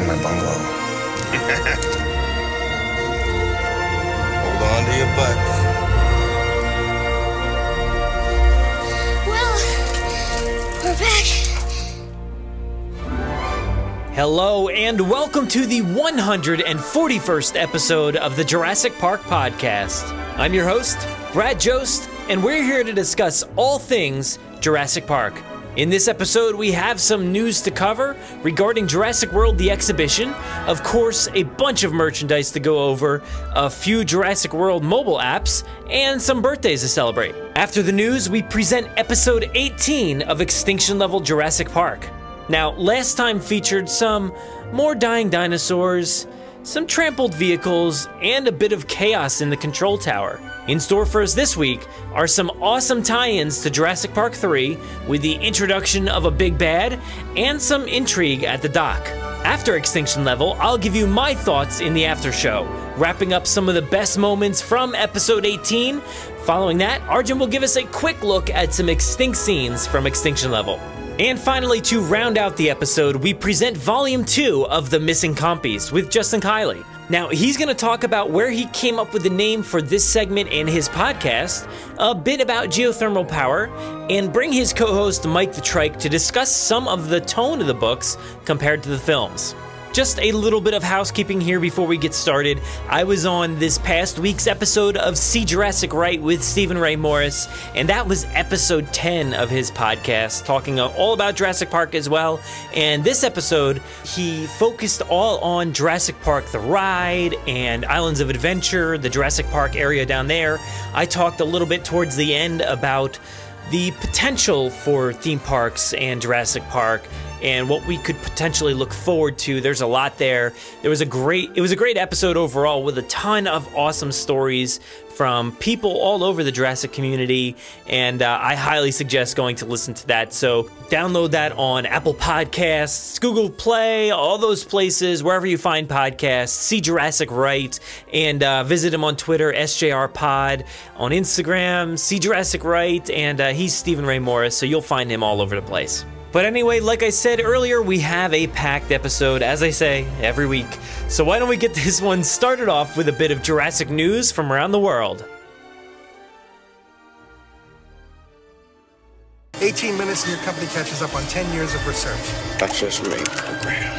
in my bungalow? Hold on to your butts. Well, we're back. Hello, and welcome to the 141st episode of the Jurassic Park Podcast. I'm your host, Brad Jost, and we're here to discuss all things Jurassic Park. In this episode, we have some news to cover regarding Jurassic World the exhibition, of course, a bunch of merchandise to go over, a few Jurassic World mobile apps, and some birthdays to celebrate. After the news, we present episode 18 of Extinction Level Jurassic Park. Now, last time featured some more dying dinosaurs, some trampled vehicles, and a bit of chaos in the control tower. In store for us this week are some awesome tie ins to Jurassic Park 3 with the introduction of a big bad and some intrigue at the dock. After Extinction Level, I'll give you my thoughts in the after show, wrapping up some of the best moments from episode 18. Following that, Arjan will give us a quick look at some extinct scenes from Extinction Level. And finally, to round out the episode, we present Volume 2 of The Missing Compys with Justin Kiley. Now, he's going to talk about where he came up with the name for this segment in his podcast, a bit about geothermal power, and bring his co host Mike the Trike to discuss some of the tone of the books compared to the films. Just a little bit of housekeeping here before we get started. I was on this past week's episode of See Jurassic Right with Stephen Ray Morris, and that was episode 10 of his podcast, talking all about Jurassic Park as well. And this episode, he focused all on Jurassic Park the ride and Islands of Adventure, the Jurassic Park area down there. I talked a little bit towards the end about the potential for theme parks and Jurassic Park and what we could potentially look forward to. There's a lot there. There was a great it was a great episode overall with a ton of awesome stories from people all over the Jurassic community and uh, I highly suggest going to listen to that. So download that on Apple Podcasts, Google Play, all those places, wherever you find podcasts. See Jurassic Right and uh, visit him on Twitter, SJR Pod, on Instagram, see Jurassic Right, and uh, he's Stephen Ray Morris, so you'll find him all over the place. But anyway, like I said earlier, we have a packed episode, as I say, every week. So why don't we get this one started off with a bit of Jurassic news from around the world? 18 minutes and your company catches up on 10 years of research. Access rate program.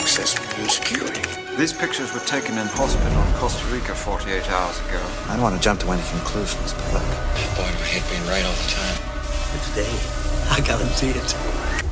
Access new security. These pictures were taken in hospital in Costa Rica 48 hours ago. I don't want to jump to any conclusions, but look, Boy, my head being right all the time. but today, I guarantee it.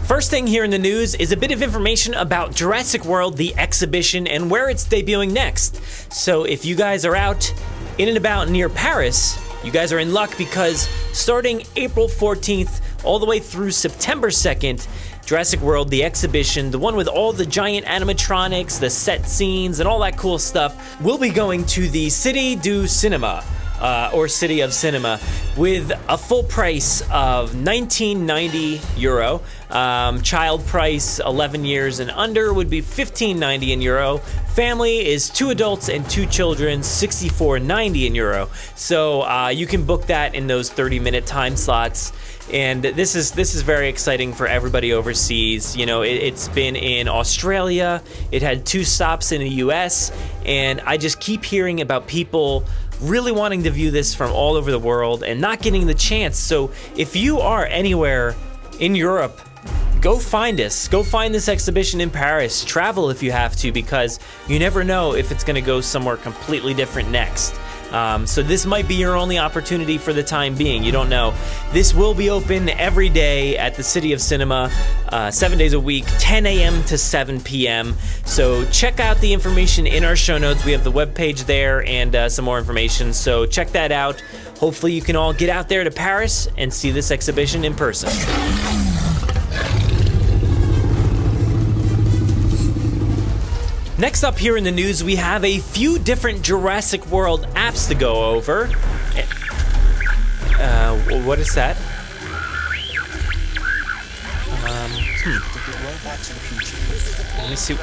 First thing here in the news is a bit of information about Jurassic World, the exhibition, and where it's debuting next. So if you guys are out in and about near Paris, you guys are in luck because starting April 14th all the way through September 2nd, Jurassic World, the exhibition, the one with all the giant animatronics, the set scenes, and all that cool stuff, will be going to the City du Cinema. Uh, or City of Cinema with a full price of 1990 euro. Um, child price 11 years and under would be 1590 in euro. Family is two adults and two children, 64.90 in euro. So uh, you can book that in those 30 minute time slots and this is this is very exciting for everybody overseas. You know, it, has been in Australia. It had two stops in the U.S. And I just keep hearing about people really wanting to view this from all over the world and not getting the chance. So if you are anywhere in Europe. Go find us. Go find this exhibition in Paris. Travel if you have to, because you never know if it's going to go somewhere completely different next. Um, so this might be your only opportunity for the time being. You don't know. This will be open every day at the City of Cinema, uh, seven days a week, 10 a.m. to 7 p.m. So check out the information in our show notes. We have the webpage there and uh, some more information. So check that out. Hopefully, you can all get out there to Paris and see this exhibition in person. Next up here in the news, we have a few different Jurassic World apps to go over. Uh, what is that? Um, hmm. Let me see.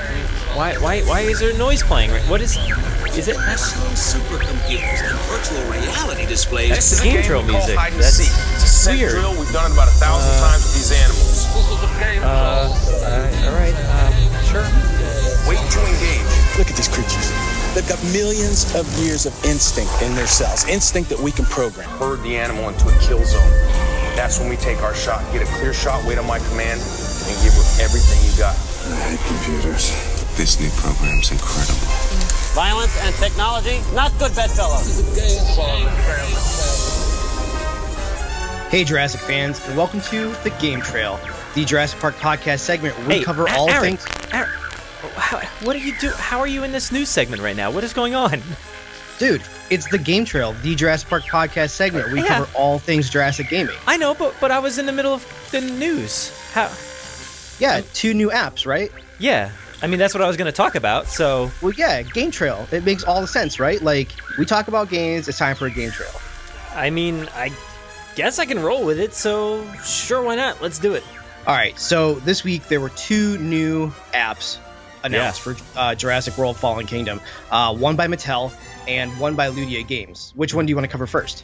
Why, why, why is there noise playing? What is? Is it? That's supercomputers and virtual reality displays. That's the Game Trail music. That's seek. It's a set weird. drill. We've done it about a thousand times with these animals. Uh, They've got millions of years of instinct in their cells, instinct that we can program. Herd the animal into a kill zone. That's when we take our shot. Get a clear shot, wait on my command, and give her everything you got. I hate computers. This new program's incredible. Violence and technology, not good bedfellows. Hey, Jurassic fans, and welcome to the Game Trail, the Jurassic Park podcast segment where we Hey, cover A- all Aaron, things. Aaron, how, what are you do? How are you in this news segment right now? What is going on? Dude, it's the Game Trail, the Jurassic Park podcast segment we Yeah. cover all things Jurassic gaming. I know, but but I was in the middle of the news. How? Yeah, two new apps, right? Yeah, I mean that's what I was going to talk about. So Well, yeah, Game Trail. It makes all the sense, right? Like, we talk about games, it's time for a Game Trail. I mean, I guess I can roll with it. So sure, why not? Let's do it. All right, so this week there were two new apps announced for uh, Jurassic World Fallen Kingdom. Uh, one by Mattel and one by Ludia Games. Which one do you want to cover first?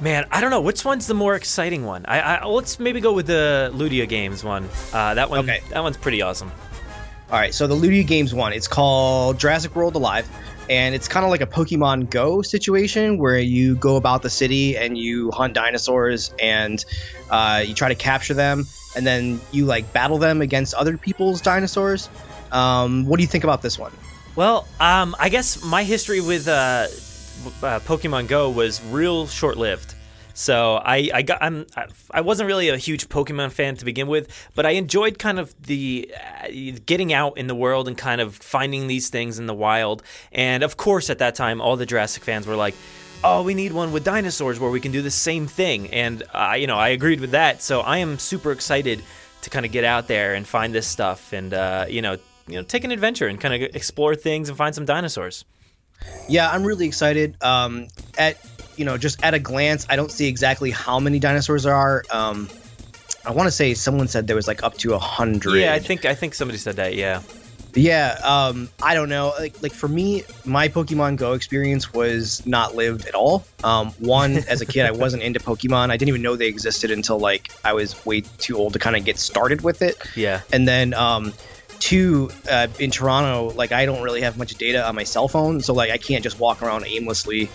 Man, I don't know which one's the more exciting one. I, I let's maybe go with the Ludia Games one. Uh, that one. Okay. That one's pretty awesome. All right, so the Ludia Games one, it's called Jurassic World Alive, and it's kind of like a Pokemon Go situation where you go about the city and you hunt dinosaurs and uh, you try to capture them, and then you like battle them against other people's dinosaurs. Um, what do you think about this one? Well, um, I guess my history with uh, uh, Pokemon Go was real short-lived. So I, I got I'm I wasn't really a huge Pokemon fan to begin with, but I enjoyed kind of the uh, getting out in the world and kind of finding these things in the wild. And of course, at that time, all the Jurassic fans were like, "Oh, we need one with dinosaurs where we can do the same thing." And uh, you know, I agreed with that. So I am super excited to kind of get out there and find this stuff and uh, you know you know take an adventure and kind of explore things and find some dinosaurs. Yeah, I'm really excited. Um, at you know, just at a glance, I don't see exactly how many dinosaurs there are. Um, I want to say someone said there was like up to a hundred. Yeah, I think I think somebody said that. Yeah. Yeah, um, I don't know. Like, like for me, my Pokemon Go experience was not lived at all. Um, one, as a kid, I wasn't into Pokemon. I didn't even know they existed until like I was way too old to kind of get started with it. Yeah. And then, um, two, uh, in Toronto, like I don't really have much data on my cell phone, so like I can't just walk around aimlessly,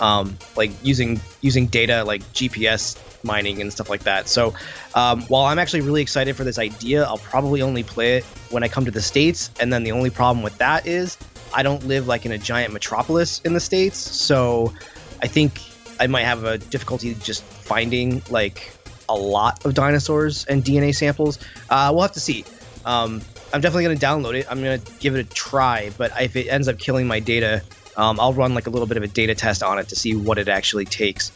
um, like using using data like GPS mining and stuff like that. So, um, while I'm actually really excited for this idea, I'll probably only play it when I come to the states. And then the only problem with that is I don't live like in a giant metropolis in the states, so I think I might have a difficulty just finding like a lot of dinosaurs and DNA samples. Uh, we'll have to see. Um, I'm definitely going to download it. I'm going to give it a try, but if it ends up killing my data, um, I'll run like a little bit of a data test on it to see what it actually takes.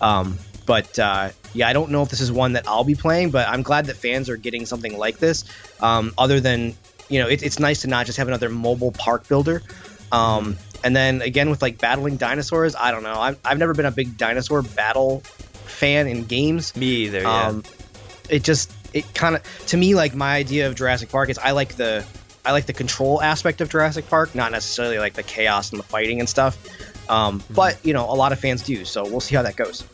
Um, but uh, yeah, I don't know if this is one that I'll be playing, but I'm glad that fans are getting something like this. Um, other than you know, it, it's nice to not just have another mobile park builder. Um, and then again with like battling dinosaurs, I don't know. I've, I've never been a big dinosaur battle fan in games. Me either. Yeah. Um, it just it kind of to me like my idea of Jurassic Park is I like the I like the control aspect of Jurassic Park, not necessarily like the chaos and the fighting and stuff. Um, But you know, a lot of fans do, so we'll see how that goes.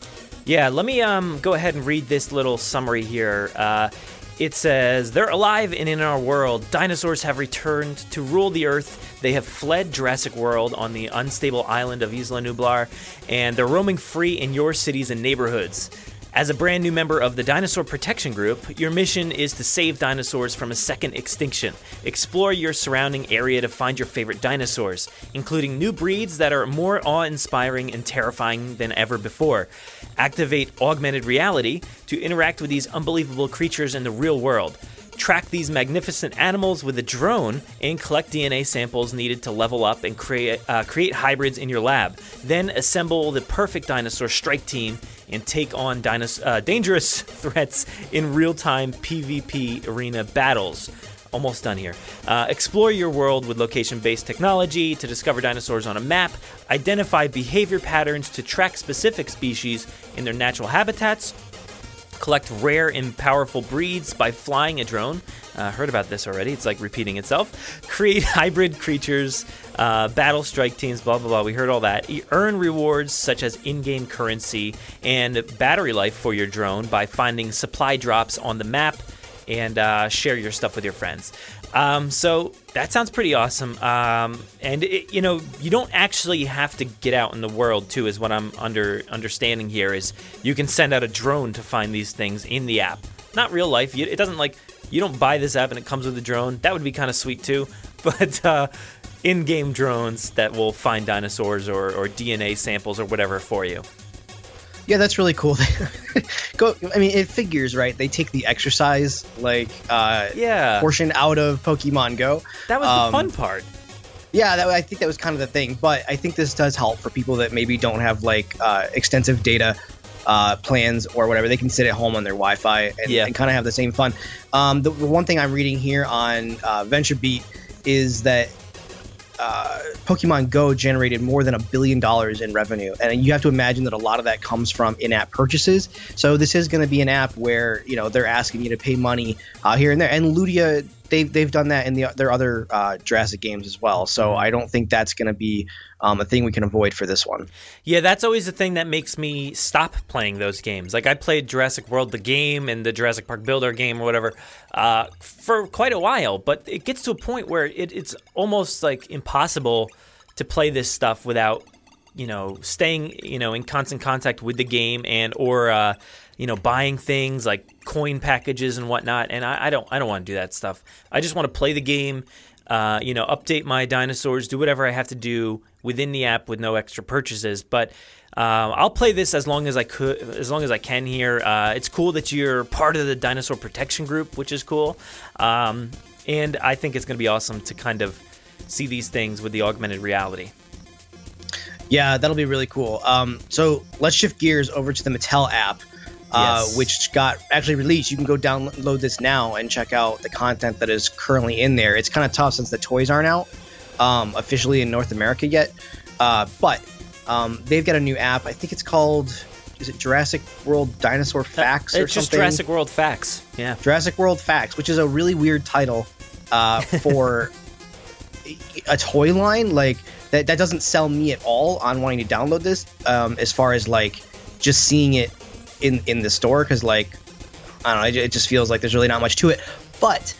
Yeah, let me um, go ahead and read this little summary here. Uh, it says, They're alive and in our world. Dinosaurs have returned to rule the earth. They have fled Jurassic World on the unstable island of Isla Nublar, and they're roaming free in your cities and neighborhoods. As a brand new member of the Dinosaur Protection Group, your mission is to save dinosaurs from a second extinction. Explore your surrounding area to find your favorite dinosaurs, including new breeds that are more awe inspiring and terrifying than ever before. Activate augmented reality to interact with these unbelievable creatures in the real world. Track these magnificent animals with a drone and collect DNA samples needed to level up and create uh, create hybrids in your lab. Then assemble the perfect dinosaur strike team and take on dinos- uh, dangerous threats in real-time PvP arena battles. almost done here. Uh, explore your world with location based technology to discover dinosaurs on a map, identify behavior patterns to track specific species in their natural habitats, collect rare and powerful breeds by flying a drone. Uh, heard about this already. It's like repeating itself. Create hybrid creatures, uh, battle strike teams, blah, blah, blah. We heard all that. E- Earn rewards such as in game currency and battery life for your drone by finding supply drops on the map and uh, share your stuff with your friends. Um, so that sounds pretty awesome. Um, and it, you know, you don't actually have to get out in the world too, is what I'm under understanding here. Is you can send out a drone to find these things in the app, not real life. It doesn't like you don't buy this app and it comes with a drone. That would be kind of sweet too. But uh, in-game drones that will find dinosaurs or, or DNA samples or whatever for you. Yeah, that's really cool. Go. I mean, it figures right. They take the exercise like uh, yeah portion out of Pokemon Go. That was Um, the fun part. Yeah, that, I think that was kind of the thing. But I think this does help for people that maybe don't have like uh, extensive data uh, plans or whatever. They can sit at home on their Wi-Fi and, Yeah. and kind of have the same fun. Um, the, the one thing I'm reading here on uh, VentureBeat is that uh, Pokemon Go generated more than a billion dollars in revenue, and you have to imagine that a lot of that comes from in-app purchases. So this is going to be an app where you know they're asking you to pay money uh, here and there, and Ludia they've they've done that in the, their other uh, Jurassic games as well. So I don't think that's going to be um, a thing we can avoid for this one. Yeah, that's always the thing that makes me stop playing those games. Like I played Jurassic World the game and the Jurassic Park Builder game or whatever uh, for quite a while, but it gets to a point where it, it's almost like impossible to play this stuff without you know staying you know in constant contact with the game and or uh, you know buying things like coin packages and whatnot. And I, I don't I don't want to do that stuff. I just want to play the game. Uh, you know, update my dinosaurs, do whatever I have to do within the app with no extra purchases. But um, I'll play this as long as I could, as long as I can here. Uh, it's cool that you're part of the dinosaur protection group, which is cool. Um, and I think it's going to be awesome to kind of see these things with the augmented reality. Yeah, that'll be really cool. Um, so let's shift gears over to the Mattel app, uh, Yes. which got actually released. You can go download this now and check out the content that is currently in there. It's kind of tough since the toys aren't out um, officially in North America yet, uh, but um, they've got a new app. I think it's called is it Jurassic World Dinosaur Facts or Uh, it's just something? Jurassic World facts. Yeah. Jurassic World Facts, which is a really weird title uh, for a toy line. Like that, that doesn't sell me at all on wanting to download this. Um, as far as like just seeing it in in the store, because like I don't know, it, just feels like there's really not much to it. But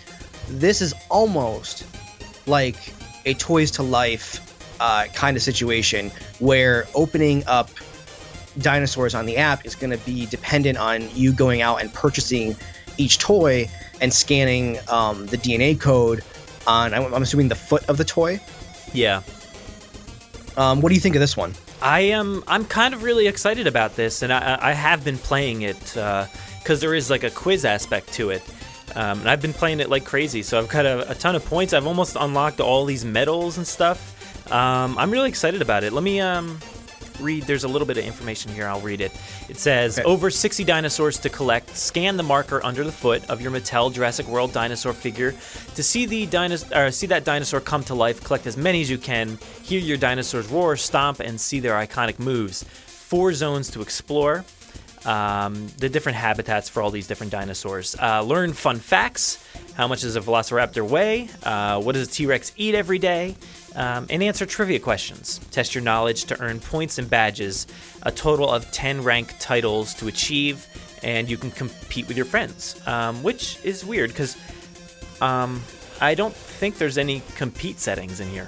this is almost like a Toys to Life uh, kind of situation where opening up dinosaurs on the app is going to be dependent on you going out and purchasing each toy and scanning um, the DNA code on, I'm, I'm assuming, the foot of the toy. Yeah. Um, what do you think of this one? I am. I'm kind of really excited about this, and I, I have been playing it because there is like a quiz aspect to it, um, and I've been playing it like crazy. So I've got a, a ton of points. I've almost unlocked all these medals and stuff. Um, I'm really excited about it. Let me um, read. There's a little bit of information here. I'll read it. It says over 60 dinosaurs to collect. Scan the marker under the foot of your Mattel Jurassic World dinosaur figure to see the dinos- or see that dinosaur come to life. Collect as many as you can. Hear your dinosaurs roar, stomp, and see their iconic moves. Four zones to explore. Um, the different habitats for all these different dinosaurs. Uh, learn fun facts. How much does a velociraptor weigh? Uh, what does a T Rex eat every day? Um, and answer trivia questions. Test your knowledge to earn points and badges. A total of 10 rank titles to achieve, and you can compete with your friends, um, which is weird because um, I don't think there's any compete settings in here.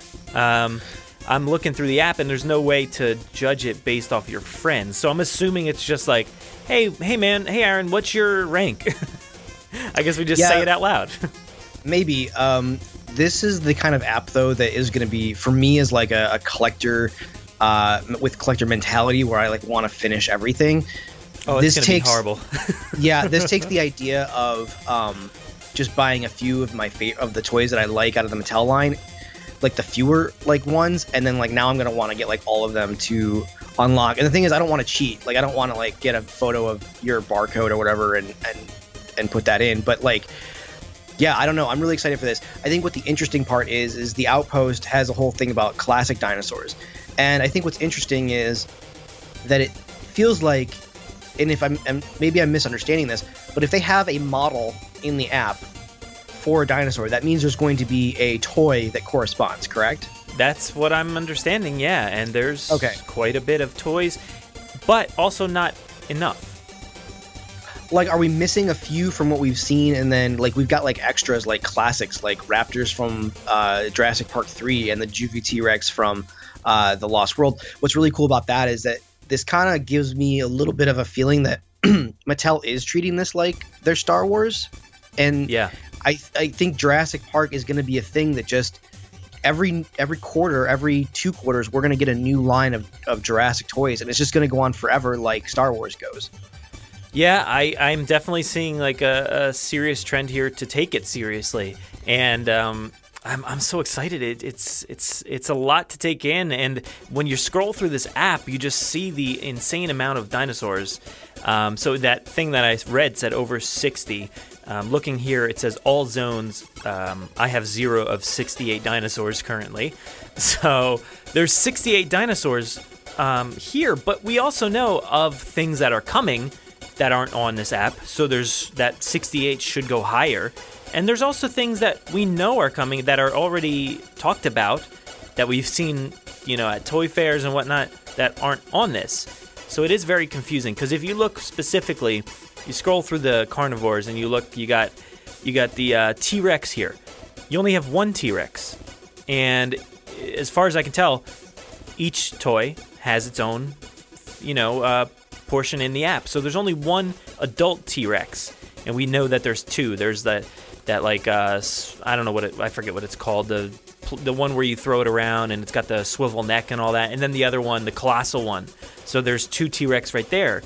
I'm looking through the app and there's no way to judge it based off your friends. So I'm assuming it's just like, hey, hey man, hey Aaron, what's your rank? I guess we just Yeah. say it out loud. Maybe. Um, this is the kind of app though that is going to be for me as like a, a collector uh, with collector mentality where I like want to finish everything. Oh, gonna be horrible. yeah, this takes the idea of um, just buying a few of my fa- of the toys that I like out of the Mattel line, like the fewer like ones, and then like now I'm gonna want to get like all of them to unlock. And the thing is, I don't want to cheat. Like I don't want to like get a photo of your barcode or whatever and and and put that in. But like yeah, I don't know. I'm really excited for this. I think what the interesting part is is the Outpost has a whole thing about classic dinosaurs, and I think what's interesting is that it feels like, and if I'm, maybe I'm misunderstanding this, but if they have a model in the app for a dinosaur, that means there's going to be a toy that corresponds. Correct? That's what I'm understanding. Yeah, and there's Okay. quite a bit of toys, but also not enough. like are we missing a few from what we've seen and then like we've got like extras like classics like raptors from uh, jurassic park 3 and the juvie t-rex from uh, the lost world what's really cool about that is that this kind of gives me a little bit of a feeling that mattel is treating this like their star wars and Yeah. I, I think jurassic park is going to be a thing that just every every quarter every two quarters we're going to get a new line of, of jurassic toys and it's just going to go on forever like star wars goes Yeah, I, I'm definitely seeing like a, a serious trend here to take it seriously, and um, I'm, I'm so excited. It, it's it's it's a lot to take in, and when you scroll through this app, you just see the insane amount of dinosaurs. Um, so that thing that I read said over 60. Um, looking here, it says all zones. Um, I have zero of 68 dinosaurs currently, so there's 68 dinosaurs um, here. But we also know of things that are coming that aren't on this app. So there's that 68 should go higher. And there's also things that we know are coming that are already talked about that we've seen, you know, at toy fairs and whatnot that aren't on this. So it is very confusing because if you look specifically, you scroll through the carnivores and you look, you got you got the uh, T-Rex here. You only have one T-Rex. And as far as I can tell, each toy has its own, you know, uh, portion in the app. So there's only one adult T-Rex, and we know that there's two. There's that that like uh, I don't know what it, I forget what it's called. The the one where you throw it around and it's got the swivel neck and all that, and then the other one, the colossal one. So there's two T-Rex right there,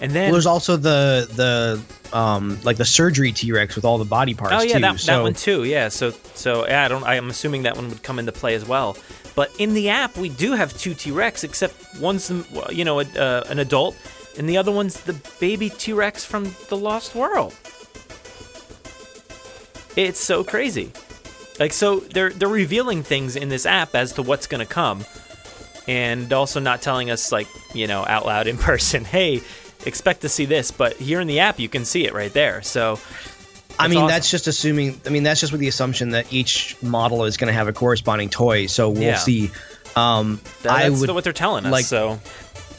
and then Well, there's also the the um like the surgery T-Rex with all the body parts Oh yeah, too. that, so that one too. Yeah, so so yeah, I don't. I'm assuming that one would come into play as well. But in the app, we do have two T-Rex, except one's you know a, uh, an adult, and the other one's the baby T-Rex from the Lost World. It's so crazy. Like so, they're they're revealing things in this app as to what's gonna come, and also not telling us like you know out loud in person. Hey, expect to see this, but here in the app you can see it right there. So. I mean, awesome. that's just assuming. I mean, that's just with the assumption that each model is going to have a corresponding toy. So we'll Yeah. see. Um, I That's would what they're telling us. like- so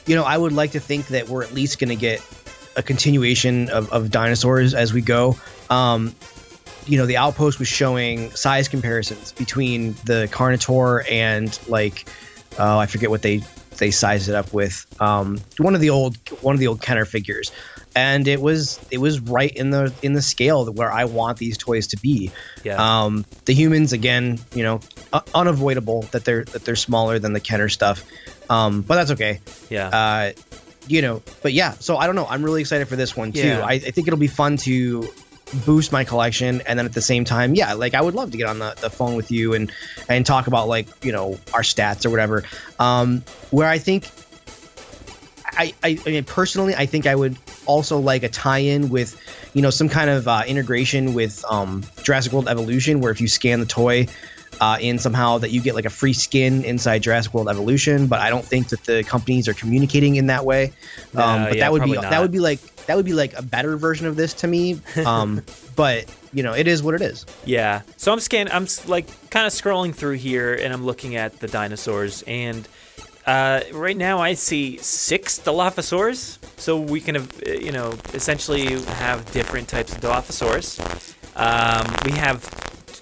you know, I would like to think that we're at least going to get a continuation of, of dinosaurs as we go. Um, you know, the outpost was showing size comparisons between the Carnotaur and like, oh, I forget what they they sized it up with. Um, one of the old one of the old Kenner figures, and it was it was right in the in the scale where I want these toys to be. Yeah. Um, the humans again, you know, u- unavoidable that they're that they're smaller than the Kenner stuff, um, but that's okay. Yeah. Uh, you know, but yeah. So I don't know. I'm really excited for this one too. Yeah. I, I think it'll be fun to boost my collection, and then at the same time, yeah, like I would love to get on the, the phone with you and and talk about like you know our stats or whatever. Um, where I think I, I, I mean, personally, I think I would also like a tie-in with, you know, some kind of uh, integration with um, Jurassic World Evolution, where if you scan the toy uh, in somehow, that you get like a free skin inside Jurassic World Evolution. But I don't think that the companies are communicating in that way. No, Um, but yeah, that would be probably that would be like that would be like a better version of this to me. Um, but you know, it is what it is. Yeah. So I'm scanning. I'm like kind of scrolling through here, and I'm looking at the dinosaurs. And uh, right now, I see six Dilophosaurs. So we can, have, uh, you know, essentially have different types of Dilophosaurs. Um, we have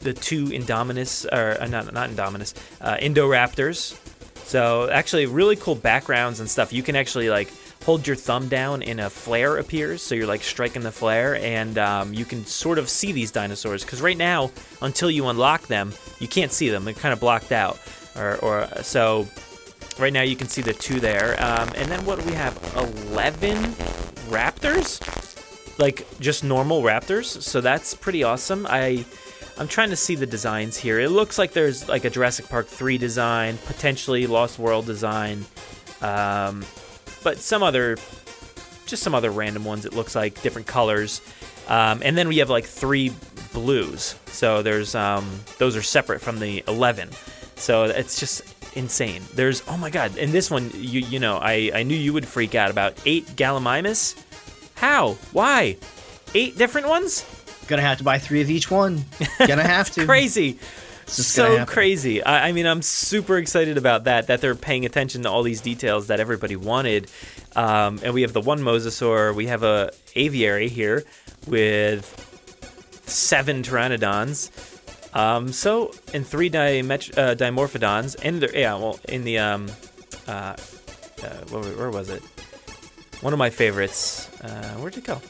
the two Indominus, or uh, not not Indominus, uh, Indoraptors. So actually, really cool backgrounds and stuff. You can actually like hold your thumb down and a flare appears, so you're like striking the flare, and um, you can sort of see these dinosaurs. Because right now, until you unlock them, you can't see them. They're kind of blocked out, or, or so. Right now, you can see the two there, um, and then what do we have? Eleven raptors, like just normal raptors. So that's pretty awesome. I I'm trying to see the designs here. It looks like there's like a Jurassic Park 3 design, potentially Lost World design, um, but some other, just some other random ones. It looks like different colors, um, and then we have like three blues. So there's um, those are separate from the 11. So it's just insane. There's oh my god, in this one you you know I I knew you would freak out about eight Gallimimus. How? Why? Eight different ones? Gonna have to buy three of each one. Gonna have to. Crazy. So crazy. I, I mean, I'm super excited about that. That they're paying attention to all these details that everybody wanted. Um, and we have the one mosasaur. We have a aviary here with seven pteranodons. Um, so and three dimet- uh, dimorphodons. And there, yeah, well, in the um, uh, uh, where, where was it? One of my favorites. Uh, where'd it go?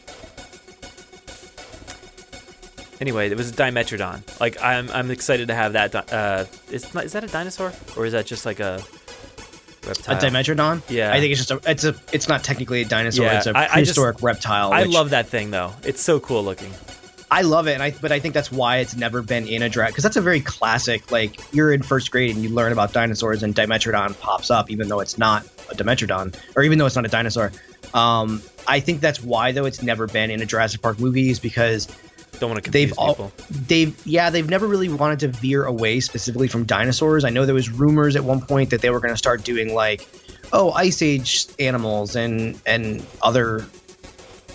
Anyway, it was a Dimetrodon. Like I'm, I'm excited to have that. Uh, is, is that a dinosaur or is that just like a reptile? A Dimetrodon? Yeah. I think it's just a. It's a. It's not technically a dinosaur. Yeah, it's a I- I just- prehistoric reptile. I which- love that thing though. It's so cool looking. I love it, and I but I think that's why it's never been in a draft because that's a very classic. Like you're in first grade and you learn about dinosaurs, and Dimetrodon pops up, even though it's not a Dimetrodon, or even though it's not a dinosaur. Um, I think that's why though it's never been in a Jurassic Park movie is because Don't want to confuse they've all people. they've yeah they've never really wanted to veer away specifically from dinosaurs. I know there was rumors at one point that they were going to start doing like oh ice age animals and and other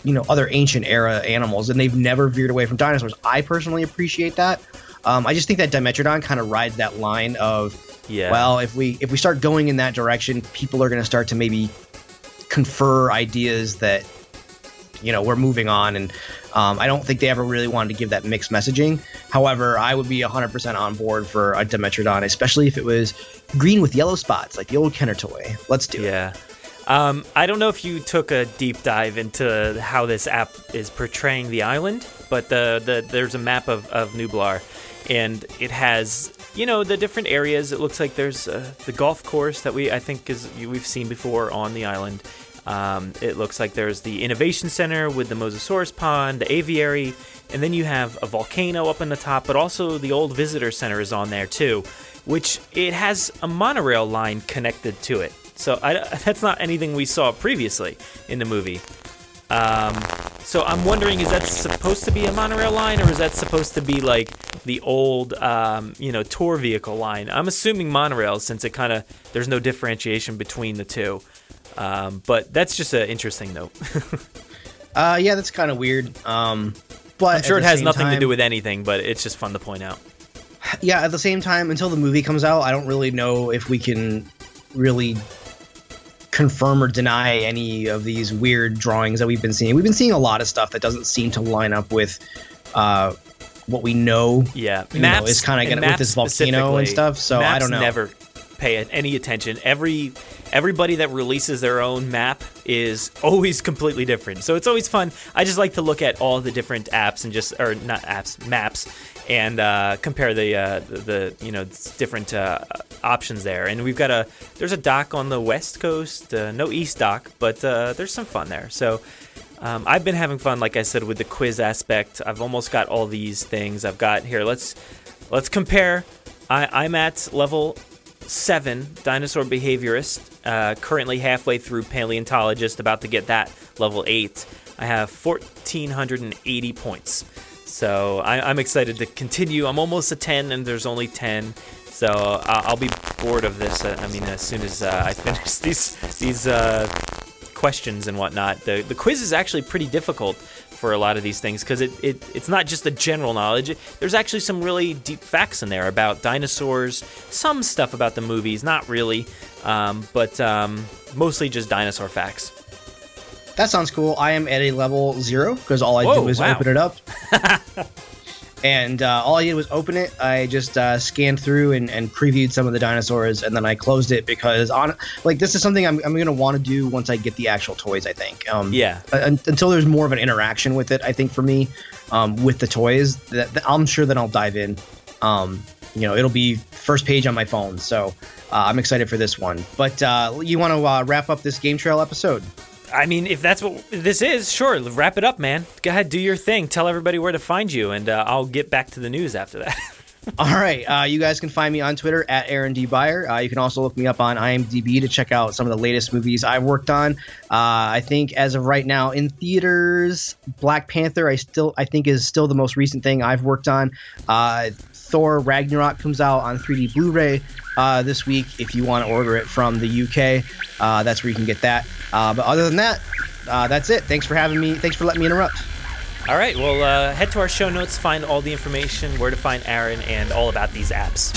you know other ancient era animals and they've never veered away from dinosaurs. I personally appreciate that. Um, I just think that Dimetrodon kind of rides that line of Yeah. well if we if we start going in that direction, people are going to start to maybe confer ideas that you know we're moving on and um, i don't think they ever really wanted to give that mixed messaging however i would be 100% on board for a dimetrodon especially if it was green with yellow spots like the old kenner toy let's do it Yeah. Um, I don't know if you took a deep dive into how this app is portraying the island, but the, the there's a map of, of Nublar, and it has you know the different areas. It looks like there's uh, the golf course that we I think is we've seen before on the island. Um, it looks like there's the innovation center with the Mosasaurus pond, the aviary, and then you have a volcano up in the top, but also the old visitor center is on there too, which it has a monorail line connected to it. So I, that's not anything we saw previously in the movie. Um, so I'm wondering, is that supposed to be a monorail line, or is that supposed to be like the old, um, you know, tour vehicle line? I'm assuming monorail, since it kind of there's no differentiation between the two. Um, but that's just an interesting note. uh, yeah that's kind of weird um, but I'm sure it has nothing to do with anything, but it's just fun to point out. yeah at the same time until the movie comes out i don't really know if we can really confirm or deny any of these weird drawings that we've been seeing we've been seeing a lot of stuff that doesn't seem to line up with uh, what we know Yeah, you know, is kind of with this maps volcano and stuff so i maps don't know Never pay any attention. Every everybody that releases their own map is always completely different. So it's always fun. I just like to look at all the different apps and just or not apps maps and uh, compare the, uh, the the you know different uh, options there. And we've got a there's a dock on the west coast, uh, no east dock, but uh, there's some fun there. So. Um, I've been having fun, like I said, with the quiz aspect. I've almost got all these things. I've got here. Let's let's compare. I, I'm at level seven, dinosaur behaviorist. Uh, currently halfway through paleontologist, about to get that level eight. I have 1,480 points. So I, I'm excited to continue. I'm almost a 10, and there's only 10. So uh, I'll be bored of this. Uh, I mean, as soon as uh, I finish these these uh, questions and whatnot. The the quiz is actually pretty difficult for a lot of these things because it, it it's not just the general knowledge. There's actually some really deep facts in there about dinosaurs, some stuff about the movies, not really, um, but um, mostly just dinosaur facts. That sounds cool. I am at a level zero because all I Whoa, do is wow. open it up. and uh, all I did was open it. I just uh, scanned through and, and previewed some of the dinosaurs, and then I closed it because on like this is something I'm, I'm gonna want to do once I get the actual toys. I think. Um, Yeah. uh, until there's more of an interaction with it, I think for me, um, with the toys, that, that I'm sure that I'll dive in. Um, you know, it'll be first page on my phone, so uh, I'm excited for this one. But uh, you want to uh, wrap up this game trail episode? I mean, if that's what this is, sure, wrap it up, man. Go ahead, do your thing. Tell everybody where to find you, and uh, I'll get back to the news after that. All right. Uh, you guys can find me on Twitter at Aaron D. Beyer. Uh, you can also look me up on IMDb to check out some of the latest movies I've worked on. Uh, I think as of right now in theaters, Black Panther I still I think is still the most recent thing I've worked on. Thor Ragnarok comes out on 3D Blu-ray uh, this week. If you want to order it from the UK, uh, that's where you can get that. Uh, but other than that, uh, that's it. Thanks for having me. Thanks for letting me interrupt. All right, well, uh, head to our show notes, find all the information, where to find Aaron, and all about these apps.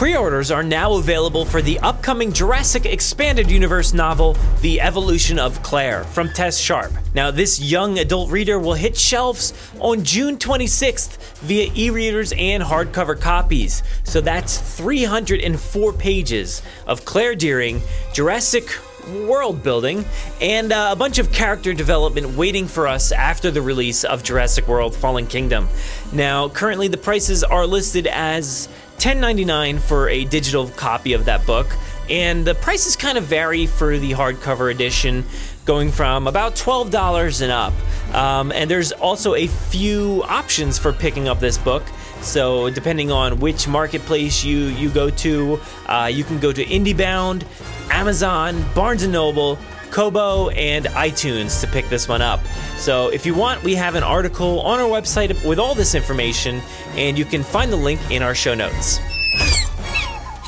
Pre orders are now available for the upcoming Jurassic Expanded Universe novel, The Evolution of Claire, from Tess Sharpe. Now, this young adult reader will hit shelves on June 26th via e readers and hardcover copies. So that's 304 pages of Claire Dearing, Jurassic world building, and uh, a bunch of character development waiting for us after the release of Jurassic World Fallen Kingdom. Now, currently the prices are listed as $10.99 for a digital copy of that book, and the prices kind of vary for the hardcover edition, going from about $12 and up. Um, and there's also a few options for picking up this book. So depending on which marketplace you you go to, uh, you can go to IndieBound, Amazon, Barnes & Noble, Kobo, and iTunes to pick this one up. So if you want, we have an article on our website with all this information, and you can find the link in our show notes.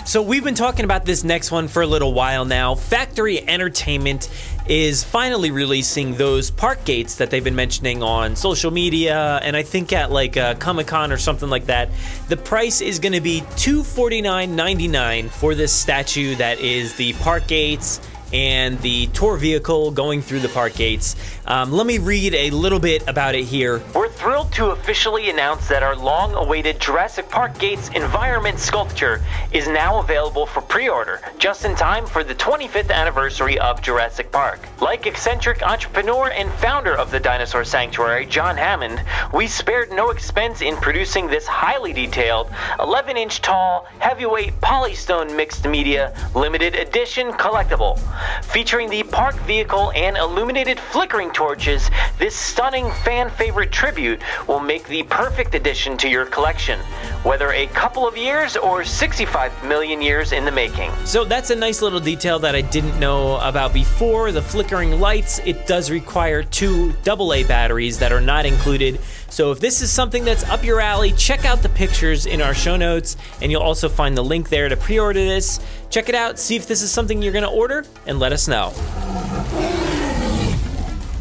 So we've been talking about this next one for a little while now. Factory Entertainment is finally releasing those park gates that they've been mentioning on social media and I think at like uh, Comic Con or something like that. The price is going to be $249.99 for this statue that is the park gates and the tour vehicle going through the park gates. Um, let me read a little bit about it here. We're thrilled to officially announce that our long awaited Jurassic Park Gates environment sculpture is now available for pre order, just in time for the 25th anniversary of Jurassic Park. Like eccentric entrepreneur and founder of the Dinosaur Sanctuary, John Hammond, we spared no expense in producing this highly detailed, 11 inch tall, heavyweight polystone mixed media limited edition collectible. Featuring the park vehicle and illuminated flickering torches, this stunning fan favorite tribute will make the perfect addition to your collection, whether a couple of years or 65 million years in the making. So that's a nice little detail that I didn't know about before. The flickering lights, it does require two AA batteries that are not included. So if this is something that's up your alley, check out the pictures in our show notes, and you'll also find the link there to pre order this. Check it out, see if this is something you're going to order, and let us know.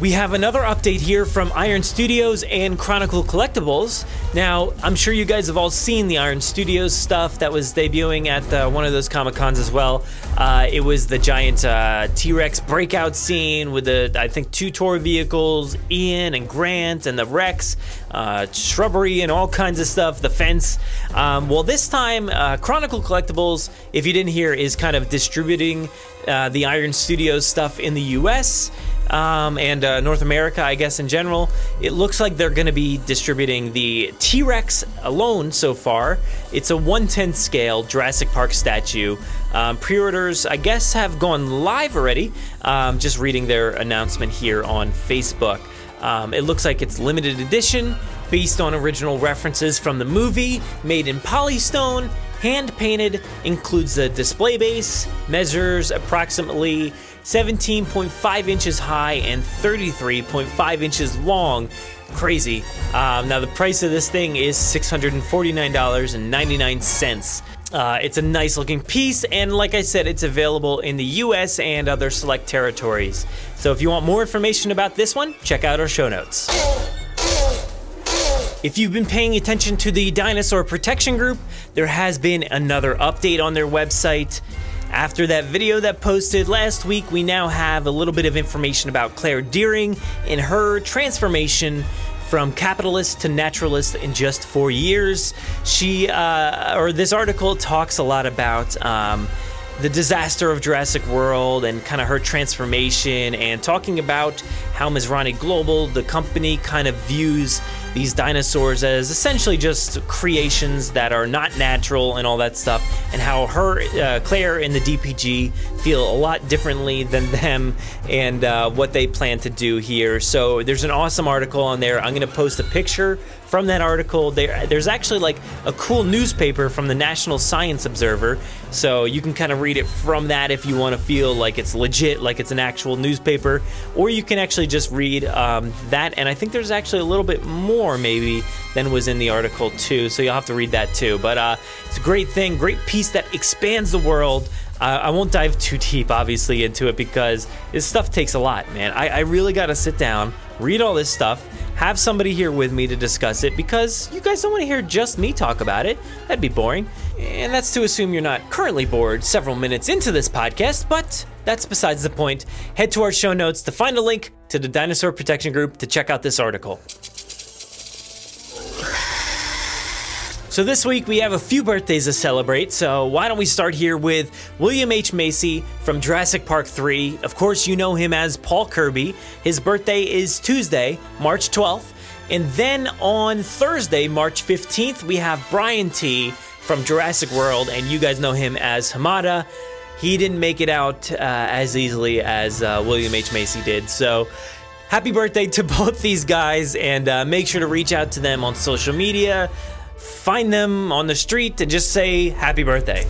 We have another update here from Iron Studios and Chronicle Collectibles. Now, I'm sure you guys have all seen the Iron Studios stuff that was debuting at uh, one of those Comic Cons as well. Uh, it was the giant uh, T Rex breakout scene with the, I think, two tour vehicles, Ian and Grant, and the Rex, uh, shrubbery, and all kinds of stuff, the fence. Um, well, this time, uh, Chronicle Collectibles, if you didn't hear, is kind of distributing uh, the Iron Studios stuff in the US um, and uh, North America, I guess in general. It looks like they're going to be distributing the T Rex alone so far. It's a 110 scale Jurassic Park statue. Um, Pre orders, I guess, have gone live already. Um, just reading their announcement here on Facebook. Um, it looks like it's limited edition, based on original references from the movie, made in polystone, hand painted, includes a display base, measures approximately 17.5 inches high and 33.5 inches long. Crazy. Um, now, the price of this thing is $649.99. Uh, it's a nice looking piece, and like I said, it's available in the US and other select territories. So if you want more information about this one, check out our show notes. If you've been paying attention to the Dinosaur Protection Group, there has been another update on their website. After that video that posted last week, we now have a little bit of information about Claire Dearing and her transformation from capitalist to naturalist in just four years. She, uh, or this article talks a lot about. Um, the disaster of Jurassic World and kind of her transformation, and talking about how Masrani Global, the company, kind of views these dinosaurs as essentially just creations that are not natural and all that stuff, and how her, uh, Claire, and the DPG feel a lot differently than them and uh, what they plan to do here. So there's an awesome article on there. I'm going to post a picture from that article. There, there's actually like a cool newspaper from the National Science Observer, so you can kind of read it from that if you want to feel like it's legit, like it's an actual newspaper, or you can actually just read um, that. And I think there's actually a little bit more maybe than was in the article too, so you'll have to read that too. But uh, it's a great thing, great piece that expands the world. I won't dive too deep, obviously, into it because this stuff takes a lot, man. I, I really got to sit down, read all this stuff, have somebody here with me to discuss it because you guys don't want to hear just me talk about it. That'd be boring. And that's to assume you're not currently bored several minutes into this podcast, but that's besides the point. Head to our show notes to find a link to the Dinosaur Protection Group to check out this article. So this week we have a few birthdays to celebrate, so why don't we start here with William H. Macy from Jurassic Park 3. Of course, you know him as Paul Kirby. His birthday is Tuesday, March 12th. And then on Thursday, March 15th, we have Brian Tee from Jurassic World, and you guys know him as Hamada. He didn't make it out uh, as easily as uh, William H. Macy did, so happy birthday to both these guys, and uh, make sure to reach out to them on social media find them on the street and just say happy birthday.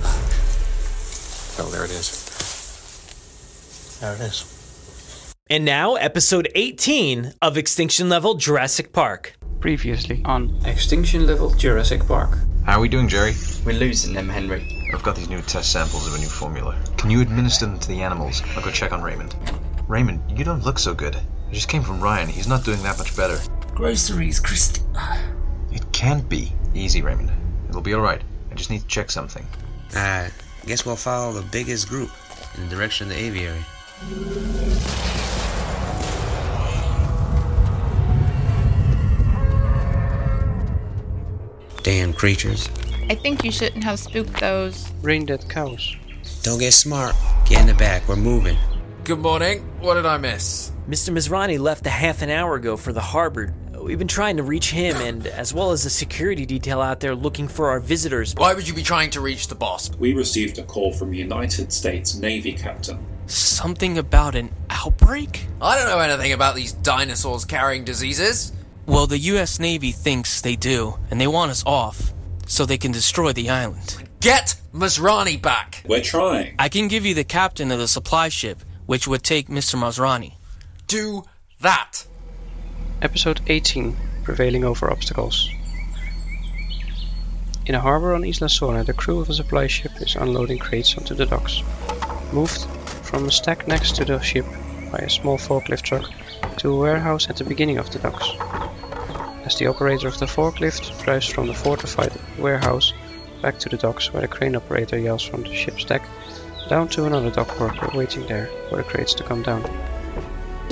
Oh, there it is. There it is. And now, episode 18 of Extinction Level Jurassic Park. Previously on Extinction Level Jurassic Park. How are we doing, Jerry? We're losing them, Henry. I've got these new test samples of a new formula. Can you administer them to the animals? I'll go check on Raymond. Raymond, you don't look so good. I just came from Ryan. He's not doing that much better. Groceries, Christy. It can't be. Easy, Raymond. It'll be alright. I just need to check something. I guess we'll follow the biggest group in the direction of the aviary. Damn creatures. I think you shouldn't have spooked those. Rain dead cows. Don't get smart. Get in the back. We're moving. Good morning. What did I miss? Mr. Masrani left a half an hour ago for the harbor. We've been trying to reach him, and as well as the security detail out there looking for our visitors. Why would you be trying to reach the boss? We received a call from a United States Navy captain. Something about an outbreak? I don't know anything about these dinosaurs carrying diseases. Well, the US Navy thinks they do, and they want us off, so they can destroy the island. Get Masrani back! We're trying. I can give you the captain of the supply ship, which would take Mr. Masrani. Do that! Episode 18 Prevailing over Obstacles. In a harbor on Isla Sorna, the crew of a supply ship is unloading crates onto the docks. Moved from a stack next to the ship by a small forklift truck to a warehouse at the beginning of the docks. As the operator of the forklift drives from the fortified warehouse back to the docks where the crane operator yells from the ship's deck, down to another dock worker waiting there for the crates to come down.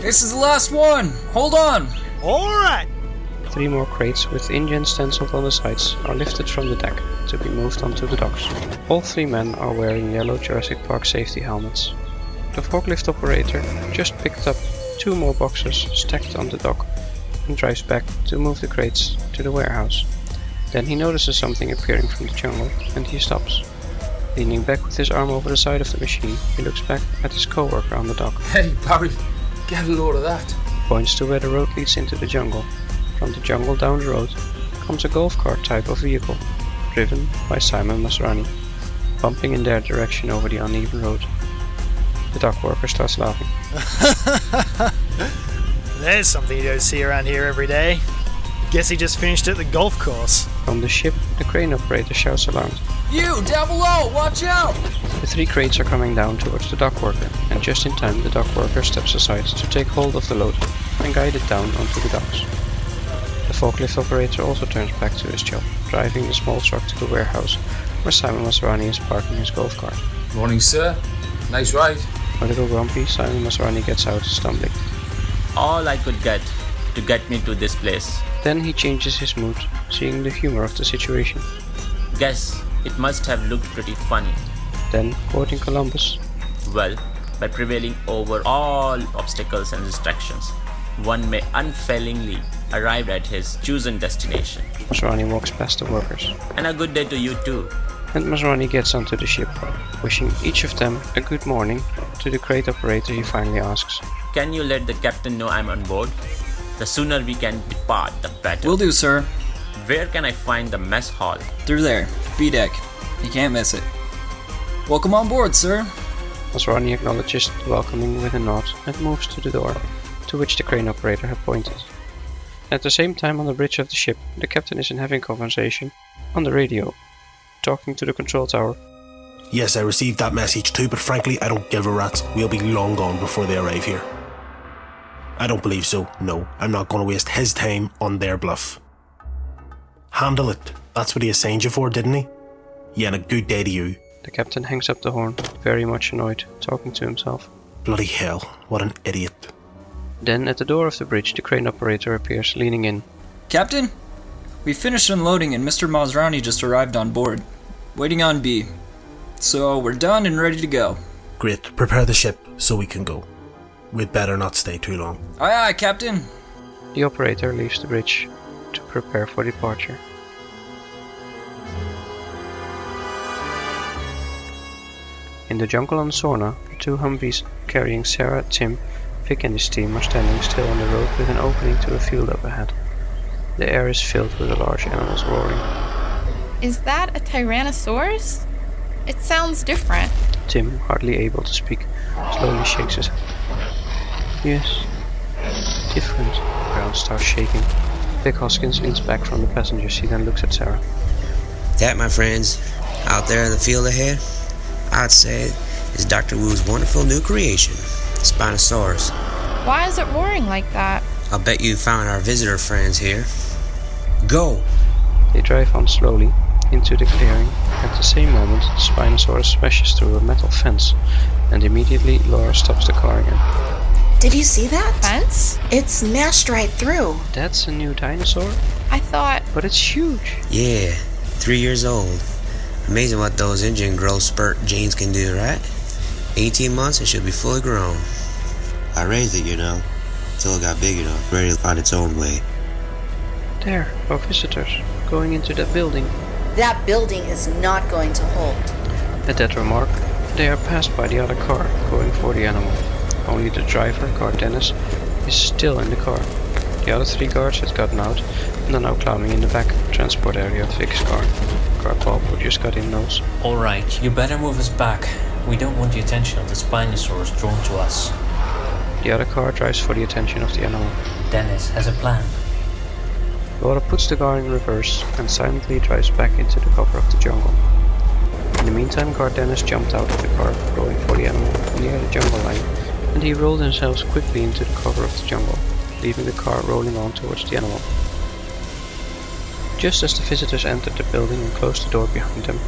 This is the last one! Hold on! Alright! Three more crates with InGen stenciled on the sides are lifted from the deck to be moved onto the docks. All three men are wearing yellow Jurassic Park safety helmets. The forklift operator just picked up two more boxes stacked on the dock and drives back to move the crates to the warehouse. Then he notices something appearing from the jungle and he stops. Leaning back with his arm over the side of the machine, he looks back at his co-worker on the dock. Hey, Barry, get a load of that. Points to where the road leads into the jungle. From the jungle down the road comes a golf cart type of vehicle, driven by Simon Masrani, bumping in their direction over the uneven road. The dock worker starts laughing. There's something you don't see around here every day. Guess he just finished at the golf course. From the ship, the crane operator shouts aloud. You, down below, watch out! The three crates are coming down towards the dock worker, and just in time the dock worker steps aside to take hold of the load and guide it down onto the docks. The forklift operator also turns back to his job, driving the small truck to the warehouse where Simon Masrani is parking his golf cart. Morning, sir. Nice ride. A little grumpy, Simon Masrani gets out, stumbling. All I could get to get me to this place. Then he changes his mood, seeing the humor of the situation. Guess it must have looked pretty funny. Then, quoting Columbus, Well, by prevailing over all obstacles and distractions, one may unfailingly arrive at his chosen destination. Masrani walks past the workers. And a good day to you too. And Masrani gets onto the ship, wishing each of them a good morning. To the crate operator, he finally asks, Can you let the captain know I'm on board? The sooner we can depart, the better. Will do, sir. Where can I find the mess hall? Through there. B deck. You can't miss it. Welcome on board, sir. Masrani acknowledges the welcoming with a nod and moves to the door, to which the crane operator had pointed. At the same time on the bridge of the ship, the captain is in having conversation on the radio, talking to the control tower. Yes, I received that message too, but frankly, I don't give a rat's. We'll be long gone before they arrive here. I don't believe so. No, I'm not going to waste his time on their bluff. Handle it. That's what he assigned you for, didn't he? Yeah, and a good day to you. The captain hangs up the horn, very much annoyed, talking to himself. Bloody hell, what an idiot. Then at the door of the bridge, the crane operator appears, leaning in. Captain, we finished unloading and Mr. Masrani just arrived on board, waiting on B. So we're done and ready to go. Great, prepare the ship so we can go. We'd better not stay too long. Aye, aye, Captain. The operator leaves the bridge to prepare for departure. In the jungle on Sorna, the two Humvees carrying Sarah, Tim, Vic and his team are standing still on the road with an opening to a field up ahead. The air is filled with the large animals roaring. Is that a Tyrannosaurus? It sounds different. Tim, hardly able to speak, slowly shakes his head. Yes, different. The ground starts shaking. Vic Hoskins leans back from the passenger seat and looks at Sarah. That, my friends, out there in the field ahead, I'd say is Dr. Wu's wonderful new creation, Spinosaurus. Why is it roaring like that? I'll bet you found our visitor friends here. Go! They drive on slowly into the clearing. At the same moment, the Spinosaurus smashes through a metal fence, and immediately Laura stops the car again. Did you see that? Fence? It smashed right through. That's a new dinosaur? I thought. But it's huge. Yeah, three years old. Amazing what those InGen growth spurt genes can do, right? 18 months, it should be fully grown. I raised it, you know, until it got big enough, ready to find its own way. There, our visitors, going into that building. That building is not going to hold. At that remark, they are passed by the other car, going for the animal. Only the driver, guard Dennis, is still in the car. The other three guards had gotten out and are now climbing in the back transport area of Vic's car. Guard Bob, who just got in, knows. Alright, you better move us back. We don't want the attention of the Spinosaurus drawn to us. The other car drives for the attention of the animal. Dennis has a plan. Laura puts the car in reverse and silently drives back into the cover of the jungle. In the meantime, guard Dennis jumped out of the car, going for the animal near the jungle line, and he rolled himself quickly into the cover of the jungle, leaving the car rolling on towards the animal. Just as the visitors entered the building and closed the door behind them,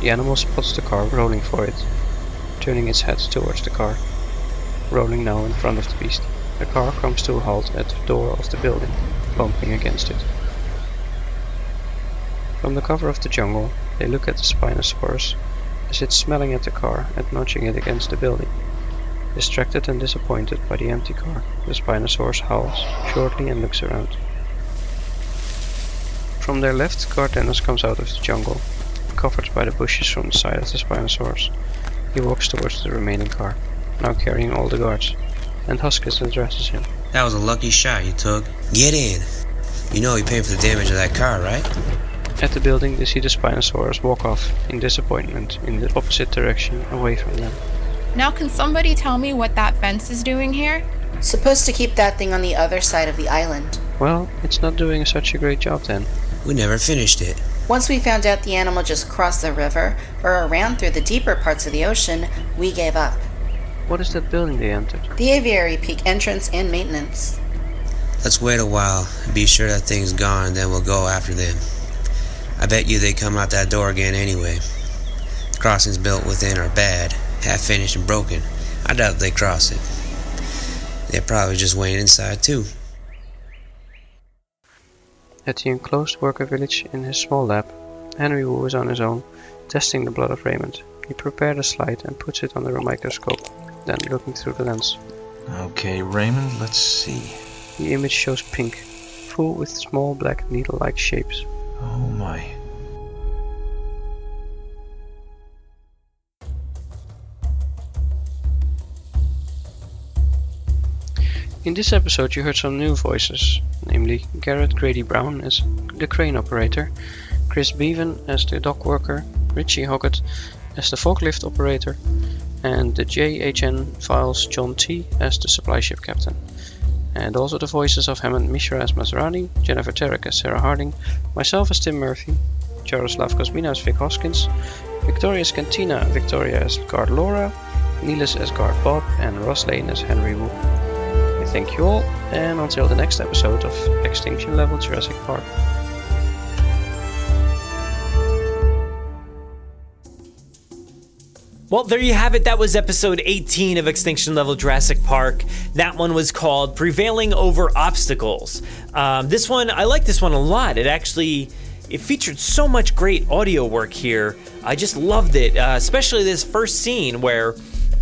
the animal spots the car rolling for it, turning its head towards the car, rolling now in front of the beast. The car comes to a halt at the door of the building, bumping against it. From the cover of the jungle, they look at the Spinosaurus as it's smelling at the car and nudging it against the building. Distracted and disappointed by the empty car, the Spinosaurus howls shortly and looks around. From their left, guard comes out of the jungle, covered by the bushes from the side of the Spinosaurus. He walks towards the remaining car, now carrying all the guards, and Hoskins addresses him. That was a lucky shot you took. Get in! You know you're paying for the damage of that car, right? At the building, they see the Spinosaurus walk off in disappointment in the opposite direction away from them. Now, can somebody tell me what that fence is doing here? Supposed to keep that thing on the other side of the island. Well, it's not doing such a great job then. We never finished it. Once we found out the animal just crossed the river or ran through the deeper parts of the ocean, we gave up. What is that building they entered? The aviary peak entrance and maintenance. Let's wait a while and be sure that thing's gone, and then we'll go after them. I bet you they come out that door again anyway. The crossings built within are bad, half finished and broken. I doubt they cross it. They're probably just waiting inside too. At the enclosed worker village in his small lab, Henry Wu is on his own, testing the blood of Raymond. He prepared a slide and puts it under a microscope, then looking through the lens. Okay, Raymond, let's see. The image shows pink, full with small black needle-like shapes. Oh my. In this episode you heard some new voices, namely Garrett Grady Brown as the crane operator, Chris Bevan as the dock worker, Richie Hoggett as the forklift operator, and the JHN files John T as the supply ship captain. And also the voices of Hammond Mishra as Masrani, Jennifer Tarek as Sarah Harding, myself as Tim Murphy, Jaroslav Kosmina as Vic Hoskins, Victoria Scantina Victoria as guard Laura, Neelis as guard Bob, and Ross Lane as Henry Wu. I thank you all, and until the next episode of Extinction Level Jurassic Park. Well, there you have it. That was episode 18 of Extinction Level Jurassic Park. That one was called Prevailing Over Obstacles. Um, this one, I like this one a lot. It actually it featured so much great audio work here. I just loved it, uh, especially this first scene where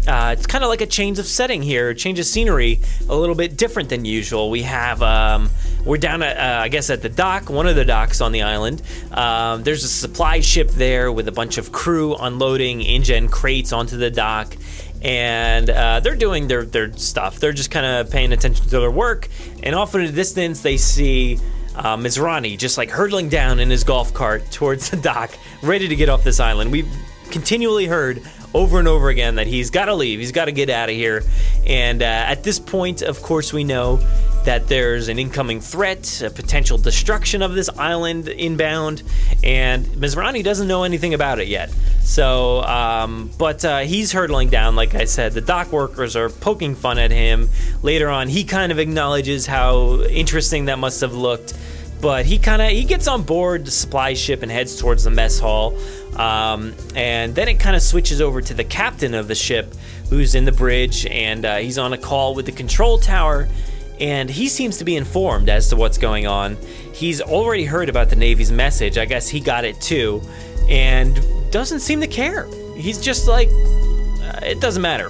uh, it's kind of like a change of setting here, a change of scenery, a little bit different than usual. We have, um, we're down at, uh, I guess, at the dock, one of the docks on the island. Um, there's a supply ship there with a bunch of crew unloading InGen crates onto the dock. And uh, they're doing their, their stuff. They're just kind of paying attention to their work. And off in the distance, they see uh, Mizrani just like hurtling down in his golf cart towards the dock, ready to get off this island. We've continually heard over and over again that he's got to leave, he's got to get out of here. And uh, at this point, of course, we know that there's an incoming threat, a potential destruction of this island inbound, and Mizrani doesn't know anything about it yet. So, um, but uh, he's hurtling down, like I said. The dock workers are poking fun at him. Later on, he kind of acknowledges how interesting that must have looked but he kind of he gets on board the supply ship and heads towards the mess hall um, and then it kind of switches over to the captain of the ship who's in the bridge and uh, he's on a call with the control tower and he seems to be informed as to what's going on. He's already heard about the navy's message i guess he got it too and doesn't seem to care. He's just like uh, it doesn't matter.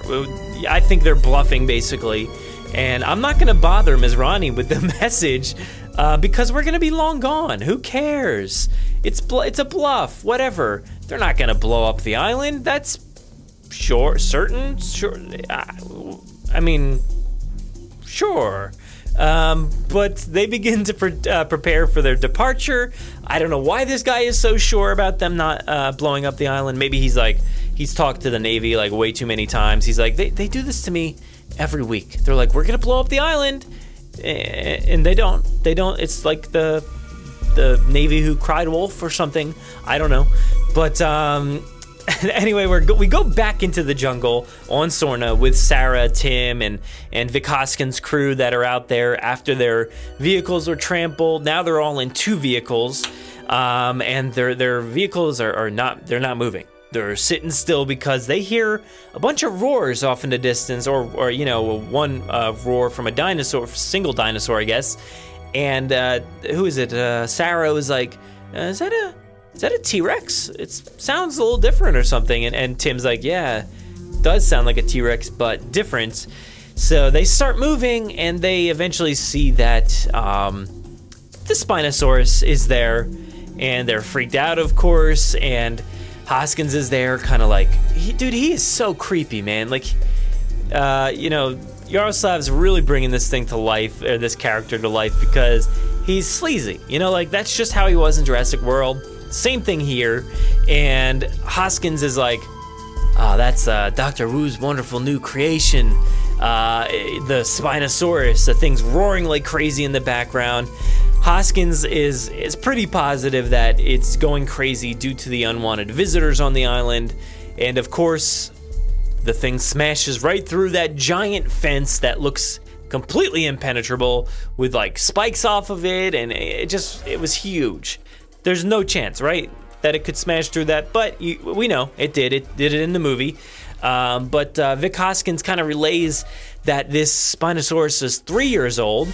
I think they're bluffing basically and i'm not going to bother Mizrani with the message uh, because we're gonna be long gone. Who cares? It's bl- it's a bluff. Whatever. They're not gonna blow up the island. That's sure, certain, sure. I, I mean, sure. Um, but they begin to pre- uh, prepare for their departure. I don't know why this guy is so sure about them not uh, blowing up the island. Maybe he's like, he's talked to the Navy like way too many times. He's like, they, they do this to me every week. They're like, we're going to blow up the island and they don't. They don't. It's like the the Navy who cried wolf or something. I don't know, but um, anyway, we we go back into the jungle on Sorna with Sarah, Tim, and and Vic Hoskins' crew that are out there after their vehicles were trampled. Now they're all in two vehicles, um, and their their vehicles are, are not they're not moving. They're sitting still because they hear a bunch of roars off in the distance, or, or you know, one uh, roar from a dinosaur, single dinosaur, I guess. And uh, who is it? Uh, Sarah was like, uh, "Is that a is that a T Rex? It sounds a little different or something." And, and Tim's like, "Yeah, does sound like a T Rex, but different." So they start moving, and they eventually see that um, the Spinosaurus is there, and they're freaked out, of course, and Hoskins is there, kind of like, he, dude, he is so creepy, man. Like, uh, you know, Yaroslav's really bringing this thing to life, or this character to life, because he's sleazy. You know, like that's just how he was in Jurassic World. Same thing here, and Hoskins is like, oh, that's uh, Dr. Wu's wonderful new creation. Uh, the Spinosaurus, the thing's roaring like crazy in the background. Hoskins is is pretty positive that it's going crazy due to the unwanted visitors on the island, and of course, the thing smashes right through that giant fence that looks completely impenetrable with like spikes off of it and it just it was huge. There's no chance, right? That it could smash through that, but you, we know it did. It did it in the movie. Um, but uh, Vic Hoskins kind of relays that this Spinosaurus is three years old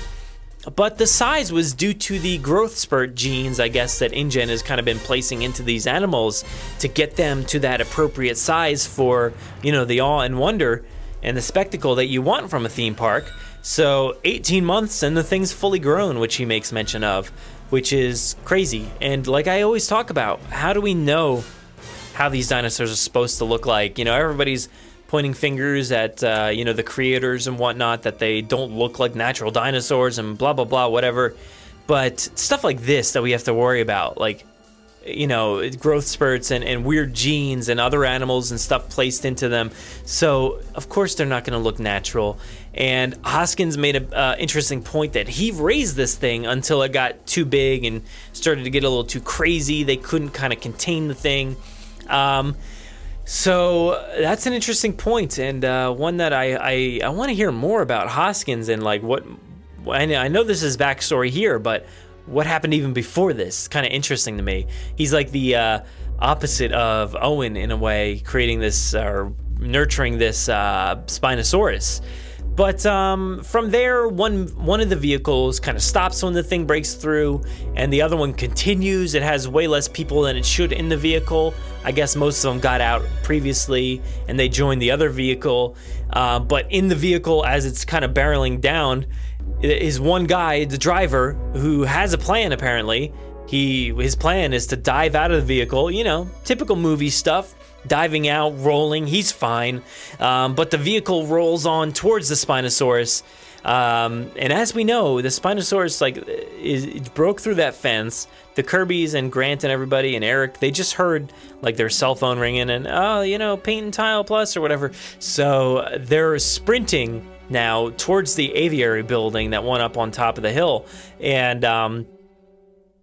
but the size was due to the growth spurt genes, I guess, that InGen has kind of been placing into these animals to get them to that appropriate size for, you know, the awe and wonder and the spectacle that you want from a theme park. So 18 months and the thing's fully grown, which he makes mention of, which is crazy. And like I always talk about, how do we know how these dinosaurs are supposed to look like? You know, everybody's pointing fingers at uh, you know the creators and whatnot that they don't look like natural dinosaurs and blah blah blah whatever. But stuff like this that we have to worry about, like you know, growth spurts and, and weird genes and other animals and stuff placed into them. So, of course, they're not going to look natural. And Hoskins made an uh, interesting point that he raised this thing until it got too big and started to get a little too crazy. They couldn't kind of contain the thing. Um, so that's an interesting point and uh, one that I, I, I want to hear more about Hoskins and like what I know this is backstory here, but what happened even before this? Kind of interesting to me. He's like the uh, opposite of Owen in a way, creating this or nurturing this uh, Spinosaurus. But um, from there, one one of the vehicles kind of stops when the thing breaks through, and the other one continues. It has way less people than it should in the vehicle. I guess most of them got out previously, and they joined the other vehicle. Uh, but in the vehicle, as it's kind of barreling down, is one guy, the driver, who has a plan apparently. He his plan is to dive out of the vehicle, you know, typical movie stuff. Diving out, rolling, he's fine. Um, but the vehicle rolls on towards the Spinosaurus. Um, and as we know, the Spinosaurus like is, broke through that fence. The Kirbys and Grant and everybody and Eric, they just heard like their cell phone ringing and oh, you know, paint and tile plus or whatever. So they're sprinting now towards the aviary building that one up on top of the hill, and um,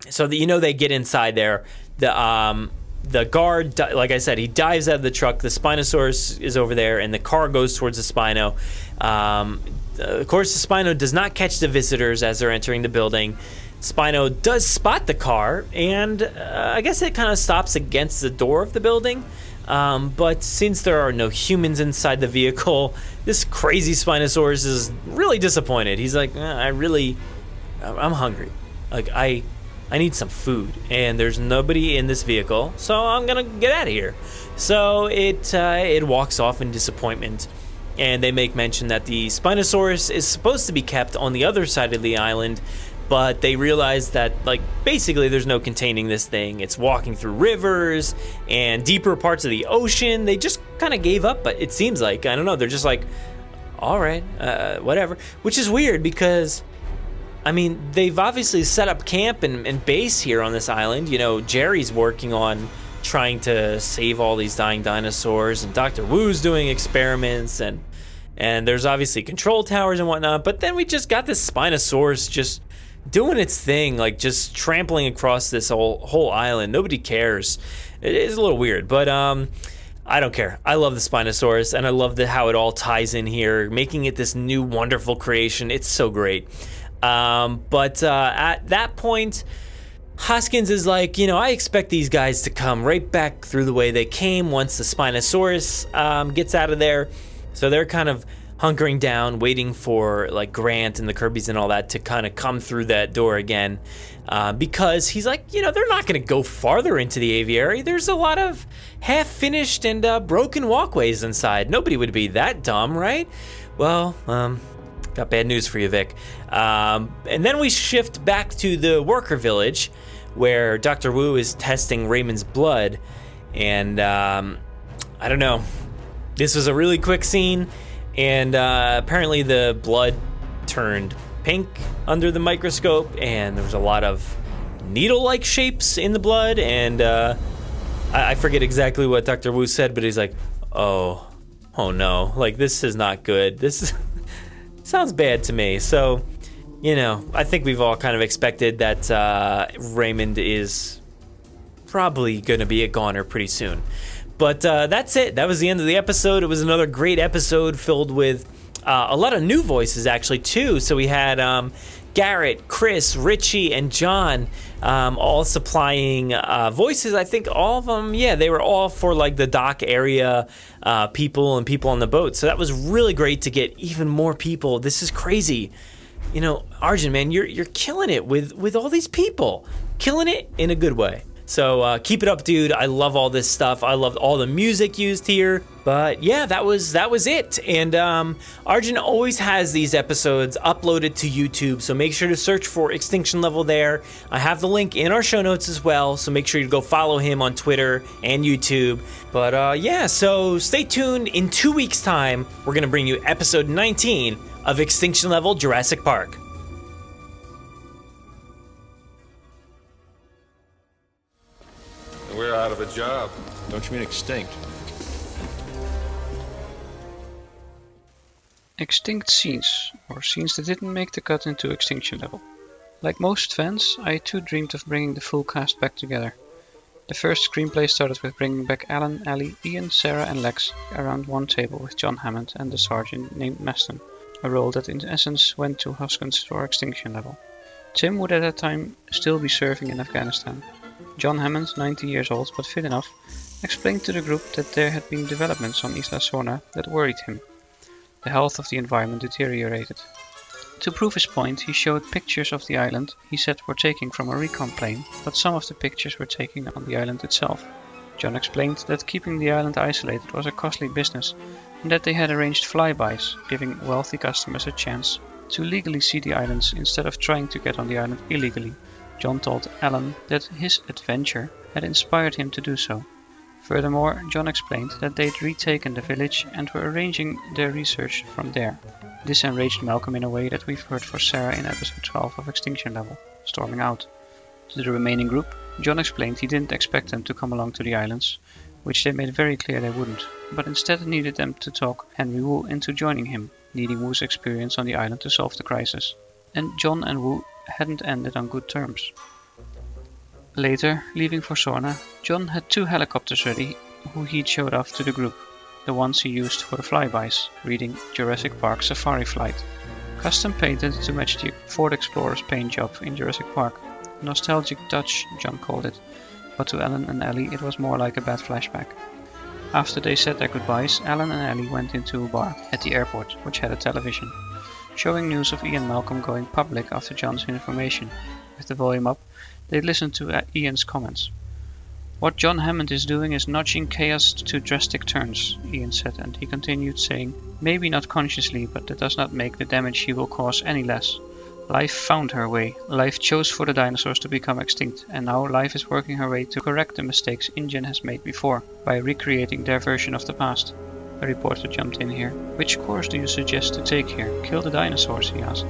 so that you know they get inside there. The um, the guard, like I said, he dives out of the truck. The Spinosaurus is over there, and the car goes towards the Spino. Um, of course, the Spino does not catch the visitors as they're entering the building. Spino does spot the car, and uh, I guess it kind of stops against the door of the building. Um, but since there are no humans inside the vehicle, this crazy Spinosaurus is really disappointed. He's like, eh, I really, I'm hungry. Like I, I need some food, and there's nobody in this vehicle, so I'm gonna get out of here. So it uh, it walks off in disappointment, and they make mention that the Spinosaurus is supposed to be kept on the other side of the island but they realize that like basically there's no containing this thing it's walking through rivers and deeper parts of the ocean they just kind of gave up but it seems like i don't know they're just like all right uh, whatever which is weird because i mean they've obviously set up camp and, and base here on this island you know jerry's working on trying to save all these dying dinosaurs and dr wu's doing experiments and and there's obviously control towers and whatnot but then we just got this spinosaurus just doing its thing, like just trampling across this whole whole island. Nobody cares. It is a little weird, but um, I don't care. I love the Spinosaurus, and I love the, how it all ties in here, making it this new wonderful creation. It's so great. Um, but uh, at that point. Hoskins is like, you know, I expect these guys to come right back through the way they came once the Spinosaurus um, gets out of there. So they're kind of hunkering down, waiting for like Grant and the Kirbys and all that to kind of come through that door again. Uh, because he's like, you know, they're not going to go farther into the aviary. There's a lot of half finished and uh, broken walkways inside. Nobody would be that dumb, right? Well, um, got bad news for you, Vic. Um, and then we shift back to the worker village where Dr. Wu is testing Raymond's blood. And um, I don't know. This was a really quick scene and uh, apparently the blood turned pink under the microscope, and there was a lot of needle-like shapes in the blood. And uh, I-, I forget exactly what Dr. Wu said, but he's like, "Oh, oh no! Like this is not good. This sounds bad to me." So, you know, I think we've all kind of expected that uh, Raymond is probably going to be a goner pretty soon. But uh, that's it. That was the end of the episode. It was another great episode filled with uh, a lot of new voices, actually, too. So we had um, Garrett, Chris, Richie, and John um, all supplying uh, voices. I think all of them, yeah, they were all for like the dock area uh, people and people on the boat. So that was really great to get even more people. This is crazy. You know, Arjan, man, you're you're killing it with with all these people, killing it in a good way. So uh, keep it up, dude. I love all this stuff. I love all the music used here. But yeah, that was that was it. And um, Arjan always has these episodes uploaded to YouTube, so make sure to search for Extinction Level there. I have the link in our show notes as well, so make sure you go follow him on Twitter and YouTube. But uh, yeah, so stay tuned. In two weeks' time, we're gonna bring you episode 19 of Extinction Level Jurassic Park. Job. Don't you mean extinct? Extinct scenes, or scenes that didn't make the cut into extinction level. Like most fans, I too dreamed of bringing the full cast back together. The first screenplay started with bringing back Alan, Ellie, Ian, Sarah, and Lex around one table with John Hammond and the sergeant named Maston, a role that in essence went to Hoskins for extinction level. Tim would at that time still be serving in Afghanistan. John Hammond, 90 years old but fit enough, explained to the group that there had been developments on Isla Sorna that worried him. The health of the environment deteriorated. To prove his point, he showed pictures of the island he said were taken from a recon plane, but some of the pictures were taken on the island itself. John explained that keeping the island isolated was a costly business and that they had arranged flybys, giving wealthy customers a chance to legally see the islands instead of trying to get on the island illegally. John told Alan that his adventure had inspired him to do so. Furthermore, John explained that they'd retaken the village and were arranging their research from there. This enraged Malcolm in a way that we've heard for Sarah in episode 12 of Extinction Level, storming out. To the remaining group, John explained he didn't expect them to come along to the islands, which they made very clear they wouldn't, but instead needed them to talk Henry Wu into joining him, needing Wu's experience on the island to solve the crisis. And John and Wu hadn't ended on good terms. Later, leaving for Sorna, John had two helicopters ready who he'd showed off to the group, the ones he used for the flybys, reading Jurassic Park Safari Flight. Custom painted to match the Ford Explorer's paint job in Jurassic Park. Nostalgic touch, John called it, but to Alan and Ellie it was more like a bad flashback. After they said their goodbyes, Alan and Ellie went into a bar at the airport, which had a television, showing news of Ian Malcolm going public after John's information. With the volume up, they listened to uh, Ian's comments. What John Hammond is doing is nudging chaos to drastic turns, Ian said, and he continued saying, Maybe not consciously, but that does not make the damage he will cause any less. Life found her way. Life chose for the dinosaurs to become extinct, and now life is working her way to correct the mistakes InGen has made before, by recreating their version of the past. A reporter jumped in here. Which course do you suggest to take here? Kill the dinosaurs, he asked.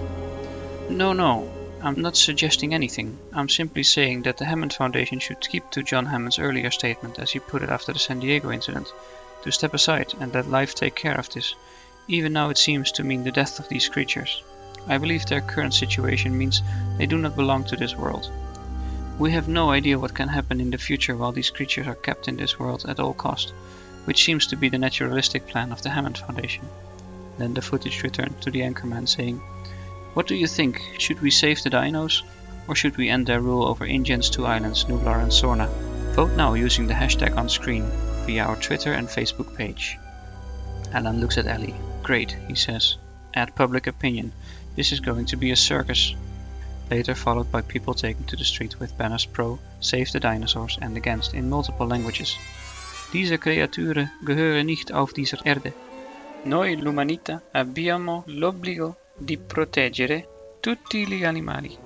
No, no, I'm not suggesting anything. I'm simply saying that the Hammond Foundation should keep to John Hammond's earlier statement, as he put it after the San Diego incident, to step aside and let life take care of this. Even now it seems to mean the death of these creatures. I believe their current situation means they do not belong to this world. We have no idea what can happen in the future while these creatures are kept in this world at all cost, which seems to be the naturalistic plan of the Hammond Foundation. Then the footage returned to the anchorman saying, What do you think? Should we save the dinos? Or should we end their rule over InGen's two islands, Nublar and Sorna? Vote now using the hashtag on screen via our Twitter and Facebook page. Alan looks at Ellie. Great, he says. Add public opinion. This is going to be a circus. Later followed by people taken to the street with banners pro, save the dinosaurs and against in multiple languages. Diese creaturen gehören nicht auf dieser Erde. Noi l'umanità abbiamo l'obbligo di proteggere tutti gli animali.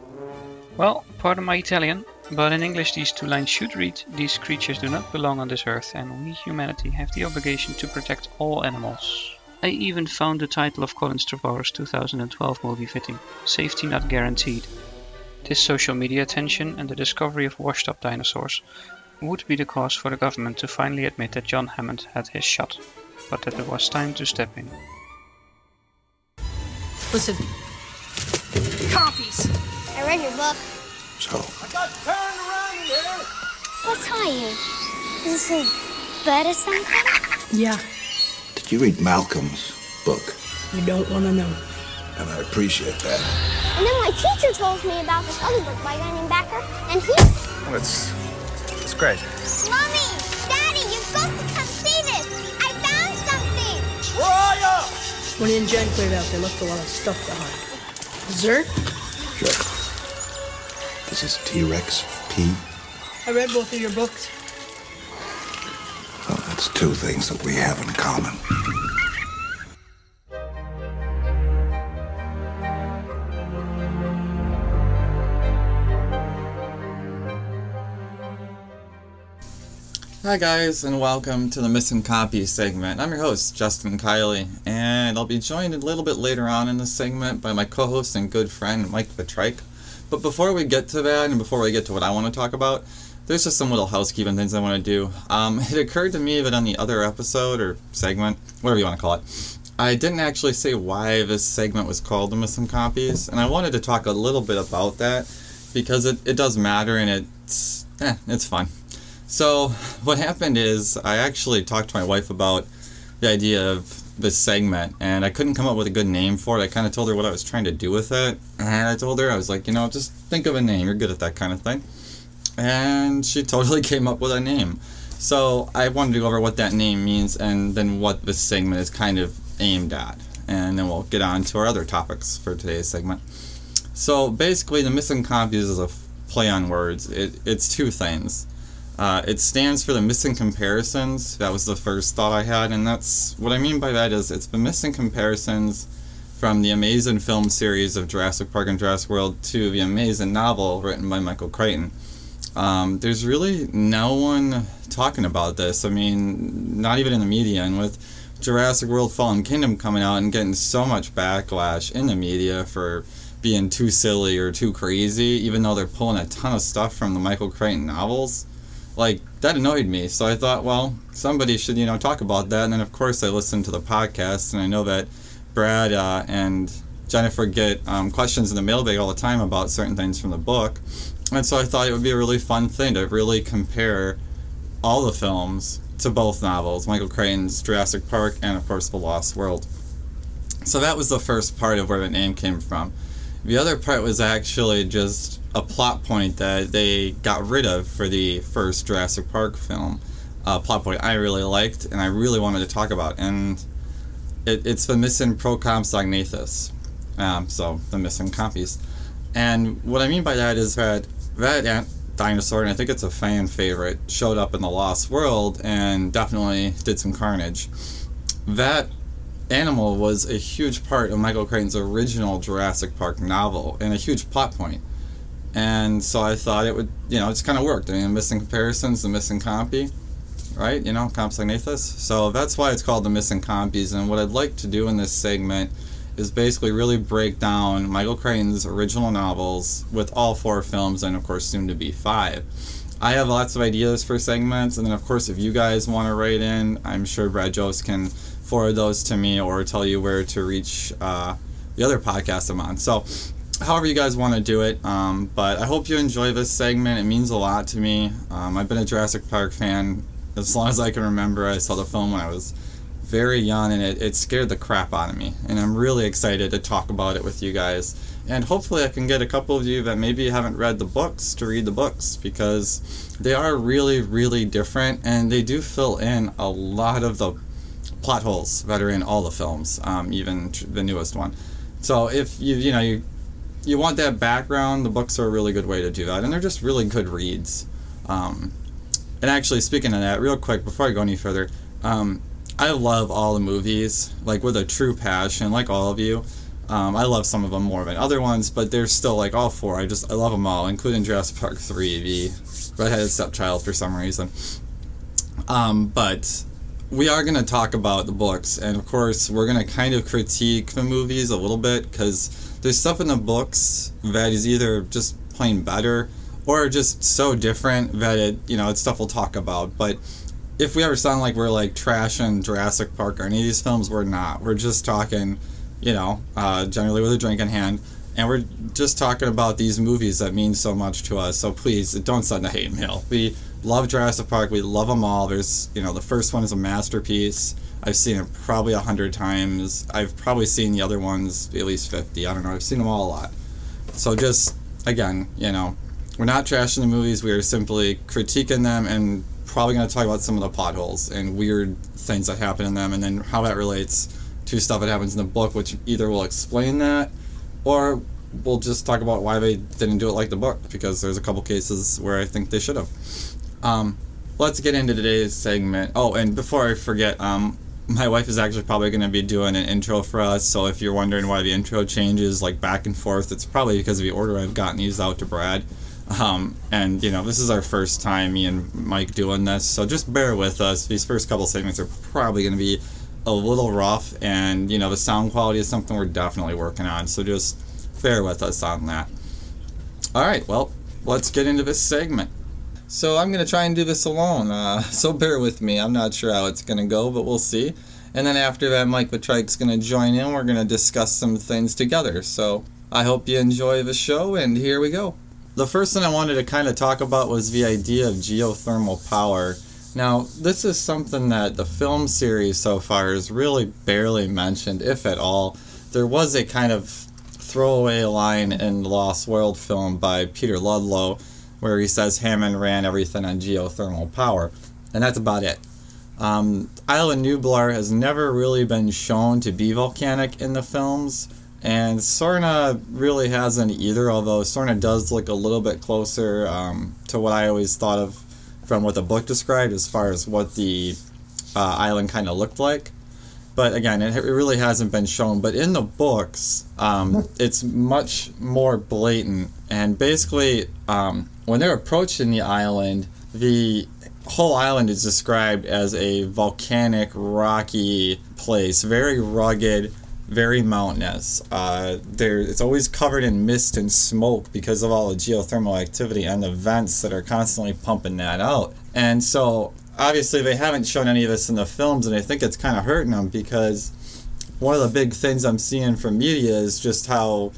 Well, pardon my Italian, but in English these two lines should read These creatures do not belong on this earth and we humanity have the obligation to protect all animals. I even found the title of Colin Trevorrow's 2012 movie fitting, Safety Not Guaranteed. This social media attention and the discovery of washed up dinosaurs would be the cause for the government to finally admit that John Hammond had his shot, but that it was time to step in. Listen. Copies! I read your book. So, I got turned around here! What's are you? Is this a bird or something? Yeah, did you read Malcolm's book? you don't want to know. And I appreciate that. And then my teacher told me about this other book by a guy named Bakker, and he... Well, it's, it's great. Mommy! Daddy, you've got to come see this! I found something! Where are you? When InGen cleared out, they left a lot of stuff behind. Dessert? Sure. This is T-Rex P. I read both of your books. Well, that's two things that we have in common. Hi guys, and welcome to the Missing Compys segment. I'm your host, Justin Kiley, and I'll be joined a little bit later on in the segment by my co-host and good friend, Mike-The-Trike. But before we get to that, and before we get to what I want to talk about, there's just some little housekeeping things I want to do. Um, it occurred to me that on the other episode or segment, whatever you want to call it, I didn't actually say why this segment was called the Missing Compys, and I wanted to talk a little bit about that because it, it does matter and it's eh, it's fun. So what happened is I actually talked to my wife about the idea of this segment, and I couldn't come up with a good name for it. I kind of told her what I was trying to do with it, and I told her I was like, you know, just think of a name. You're good at that kind of thing, and she totally came up with a name. So I wanted to go over what that name means, and then what this segment is kind of aimed at, and then we'll get on to our other topics for today's segment. So basically, the Missing Compys is a play on words. It, it's two things. Uh, it stands for the missing comparisons. That was the first thought I had, and that's what I mean by that is it's the missing comparisons from the amazing film series of Jurassic Park and Jurassic World to the amazing novel written by Michael Crichton. Um, there's really no one talking about this. I mean, not even in the media, and with Jurassic World Fallen Kingdom coming out and getting so much backlash in the media for being too silly or too crazy, even though they're pulling a ton of stuff from the Michael Crichton novels. Like, that annoyed me. So I thought, well, somebody should, you know, talk about that. And then, of course, I listened to the podcast, and I know that Brad uh, and Jennifer get um, questions in the mailbag all the time about certain things from the book. And so I thought it would be a really fun thing to really compare all the films to both novels Michael Crichton's Jurassic Park and, of course, The Lost World. So that was the first part of where the name came from. The other part was actually just a plot point that they got rid of for the first Jurassic Park film. A plot point I really liked and I really wanted to talk about, and it, it's the missing Procompsognathus. Um, so, the Missing Compys. And what I mean by that is that that dinosaur, and I think it's a fan favorite, showed up in the Lost World and definitely did some carnage. That animal was a huge part of Michael Crichton's original Jurassic Park novel and a huge plot point. And so I thought it would, you know, it's kind of worked. I mean, missing comparisons, the missing Compy, right? You know, comps like Compsognathus. So that's why it's called the Missing Compys. And what I'd like to do in this segment is basically really break down Michael Crichton's original novels with all four films and, of course, soon to be five. I have lots of ideas for segments, and then, of course, if you guys want to write in, I'm sure Brad Jost can forward those to me or tell you where to reach uh, the other podcast I'm on. So, however you guys want to do it. Um, but I hope you enjoy this segment. It means a lot to me. Um, I've been a Jurassic Park fan as long as I can remember. I saw the film when I was very young and it, it scared the crap out of me. And I'm really excited to talk about it with you guys. And hopefully, I can get a couple of you that maybe haven't read the books to read the books because they are really, really different and they do fill in a lot of the plot holes that are in all the films, um, even the newest one. So if you you know you you want that background, the books are a really good way to do that, and they're just really good reads. Um, and actually, speaking of that, real quick before I go any further, um, I love all the movies like with a true passion, like all of you. Um, I love some of them more than other ones, but they're still like all four. I just I love them all, including Jurassic Park three, the redheaded stepchild for some reason. Um, but we are going to talk about the books, and of course, we're going to kind of critique the movies a little bit because there's stuff in the books that is either just plain better or just so different that it you know it's stuff we'll talk about. But if we ever sound like we're like trashing Jurassic Park or any of these films, we're not. We're just talking, you know, uh, generally with a drink in hand, and we're just talking about these movies that mean so much to us. So please don't send a hate mail. We love Jurassic Park. We love them all. There's, you know, the first one is a masterpiece. I've seen it probably a hundred times. I've probably seen the other ones at least fifty. I don't know. I've seen them all a lot. So just again, you know, we're not trashing the movies. We are simply critiquing them and probably going to talk about some of the potholes and weird things that happen in them, and then how that relates to stuff that happens in the book, which either will explain that, or we'll just talk about why they didn't do it like the book, because there's a couple cases where I think they should have. Um, let's get into today's segment. Oh, and before I forget, um, my wife is actually probably going to be doing an intro for us. So if you're wondering why the intro changes like back and forth, it's probably because of the order I've gotten these out to Brad. Um, and you know, this is our first time me and Mike doing this, so just bear with us. These first couple segments are probably going to be a little rough, and you know, the sound quality is something we're definitely working on. So just bear with us on that. All right, well, let's get into this segment. So I'm going to try and do this alone. Uh, so bear with me. I'm not sure how it's going to go, but we'll see. And then after that, Mike-The-Trike's going to join in. We're going to discuss some things together. So I hope you enjoy the show, and here we go. The first thing I wanted to kind of talk about was the idea of geothermal power. Now, this is something that the film series so far is really barely mentioned, if at all. There was a kind of throwaway line in the Lost World film by Peter Ludlow where he says Hammond ran everything on geothermal power, and that's about it. Um, Island Nublar has never really been shown to be volcanic in the films, and Sorna really hasn't either, although Sorna does look a little bit closer um, to what I always thought of from what the book described as far as what the uh, island kind of looked like. But again, it, it really hasn't been shown. But in the books, um, it's much more blatant. And basically, um, when they're approaching the island, the whole island is described as a volcanic, rocky place, very rugged, very mountainous. Uh, there, it's always covered in mist and smoke because of all the geothermal activity and the vents that are constantly pumping that out. And so, obviously, they haven't shown any of this in the films, and I think it's kind of hurting them because one of the big things I'm seeing from media is just how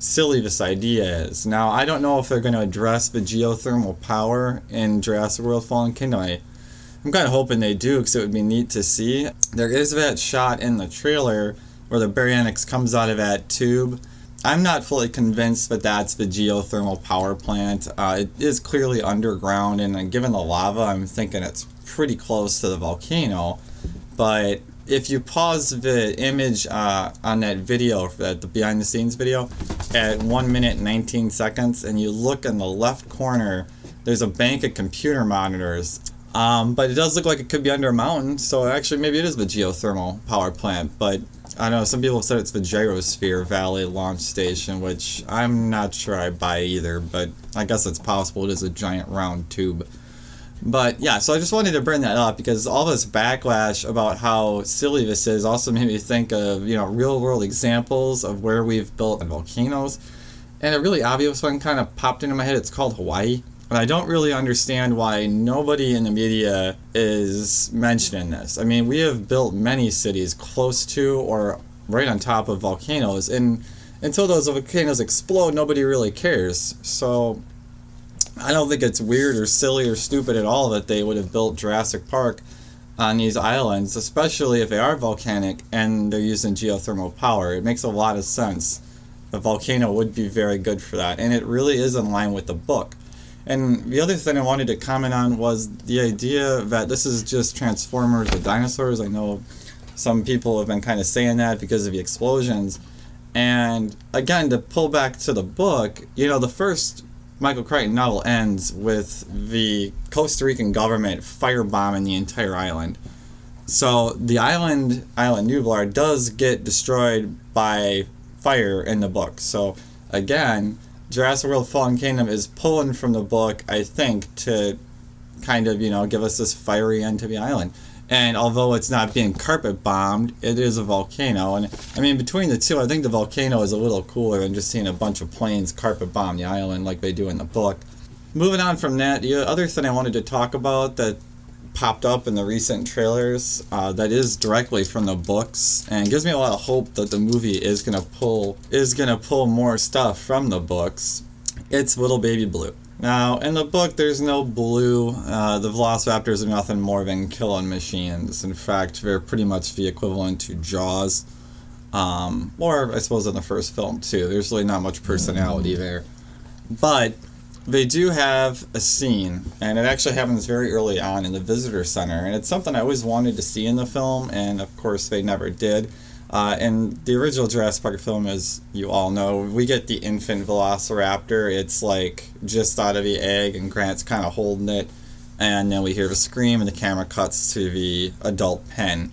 silly this idea is. Now, I don't know if they're going to address the geothermal power in Jurassic World Fallen Kingdom. I, I'm kind of hoping they do because it would be neat to see. There is that shot in the trailer where the baryonyx comes out of that tube. I'm not fully convinced that that's the geothermal power plant. Uh, it is clearly underground, and uh, given the lava, I'm thinking it's pretty close to the volcano. But if you pause the image uh, on that video, that the behind the scenes video, at 1 minute 19 seconds, and you look in the left corner, there's a bank of computer monitors. Um, but it does look like it could be under a mountain, so actually maybe it is the geothermal power plant. But I know some people have said it's the Gyrosphere Valley launch station, which I'm not sure I buy either, but I guess it's possible it is a giant round tube. But yeah, so I just wanted to bring that up because all this backlash about how silly this is also made me think of, you know, real world examples of where we've built volcanoes. And a really obvious one kind of popped into my head. It's called Hawaii. And I don't really understand why nobody in the media is mentioning this. I mean, we have built many cities close to or right on top of volcanoes, and until those volcanoes explode, nobody really cares. So I don't think it's weird or silly or stupid at all that they would have built Jurassic Park on these islands, especially if they are volcanic and they're using geothermal power. It makes a lot of sense. A volcano would be very good for that, and it really is in line with the book. And the other thing I wanted to comment on was the idea that this is just Transformers with dinosaurs. I know some people have been kind of saying that because of the explosions. And again, to pull back to the book, you know, the first Michael Crichton novel ends with the Costa Rican government firebombing the entire island. So the island, Island Nublar, does get destroyed by fire in the book. So again, Jurassic World Fallen Kingdom is pulling from the book, I think, to kind of, you know, give us this fiery end to the island. And although it's not being carpet bombed, it is a volcano. And I mean, between the two, I think the volcano is a little cooler than just seeing a bunch of planes carpet bomb the island like they do in the book. Moving on from that, the other thing I wanted to talk about that popped up in the recent trailers uh, that is directly from the books and gives me a lot of hope that the movie is gonna pull is gonna pull more stuff from the books. It's Little Baby Blue. Now, in the book, there's no blue. Uh, the Velociraptors are nothing more than killing machines. In fact, they're pretty much the equivalent to Jaws. Um, or, I suppose, in the first film, too. There's really not much personality there. But they do have a scene, and it actually happens very early on in the visitor center, and it's something I always wanted to see in the film, and of course they never did. Uh, in the original Jurassic Park film, as you all know, we get the infant Velociraptor. It's like just out of the egg, and Grant's kind of holding it, and then we hear the scream, and the camera cuts to the adult pen.